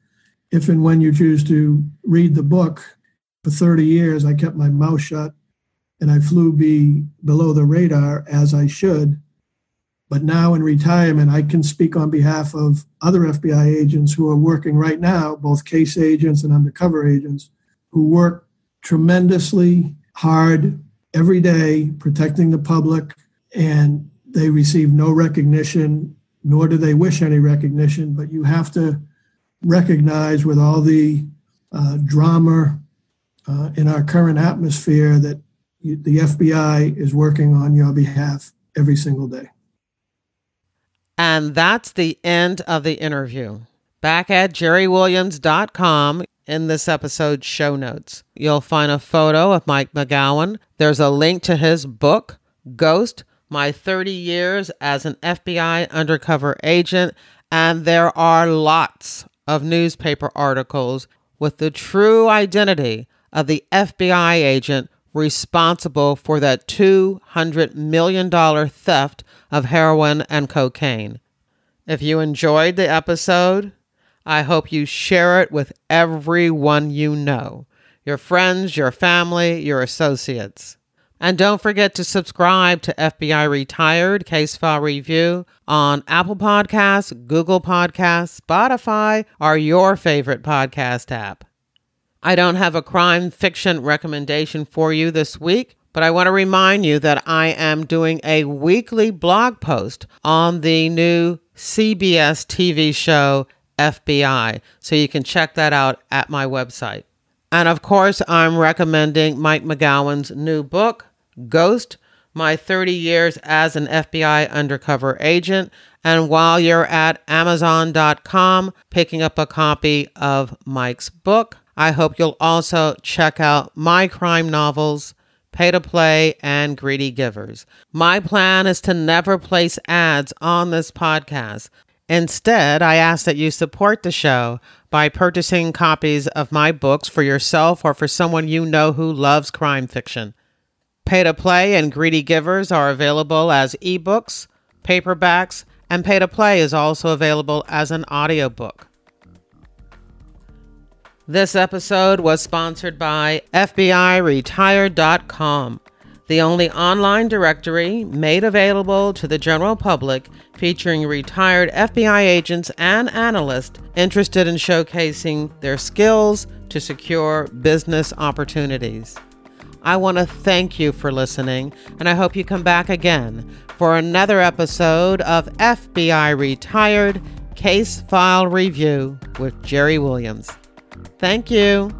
if and when you choose to read the book, for 30 years I kept my mouth shut and I flew be below the radar as I should but now in retirement, I can speak on behalf of other FBI agents who are working right now, both case agents and undercover agents, who work tremendously hard every day protecting the public, and they receive no recognition, nor do they wish any recognition. But you have to recognize with all the uh, drama uh, in our current atmosphere that the FBI is working on your behalf every single day. And that's the end of the interview. Back at jerriwilliams.com in this episode's show notes, you'll find a photo of Mike McGowan. There's a link to his book, Ghost My 30 Years as an FBI Undercover Agent. And there are lots of newspaper articles with the true identity of the FBI agent responsible for that $200 million theft of heroin and cocaine. If you enjoyed the episode, I hope you share it with everyone you know your friends, your family, your associates. And don't forget to subscribe to FBI Retired Case File Review on Apple Podcasts, Google Podcasts, Spotify, or your favorite podcast app. I don't have a crime fiction recommendation for you this week, But I want to remind you that I am doing a weekly blog post on the new CBS TV show FBI. So you can check that out at my website. And of course, I'm recommending Mike McGowan's new book, Ghost My 30 Years as an FBI Undercover Agent. And while you're at Amazon.com picking up a copy of Mike's book, I hope you'll also check out my crime novels, Pay to Play, and Greedy Givers. My plan is to never place ads on this podcast. Instead, I ask that you support the show by purchasing copies of my books for yourself or for someone you know who loves crime fiction. Pay to Play and Greedy Givers are available as ebooks, paperbacks, and Pay to Play is also available as an audiobook. This episode was sponsored by FBIRetired.com, the only online directory made available to the general public featuring retired FBI agents and analysts interested in showcasing their skills to secure business opportunities. I want to thank you for listening, and I hope you come back again for another episode of FBI Retired Case File Review with Jerri Williams. Thank you.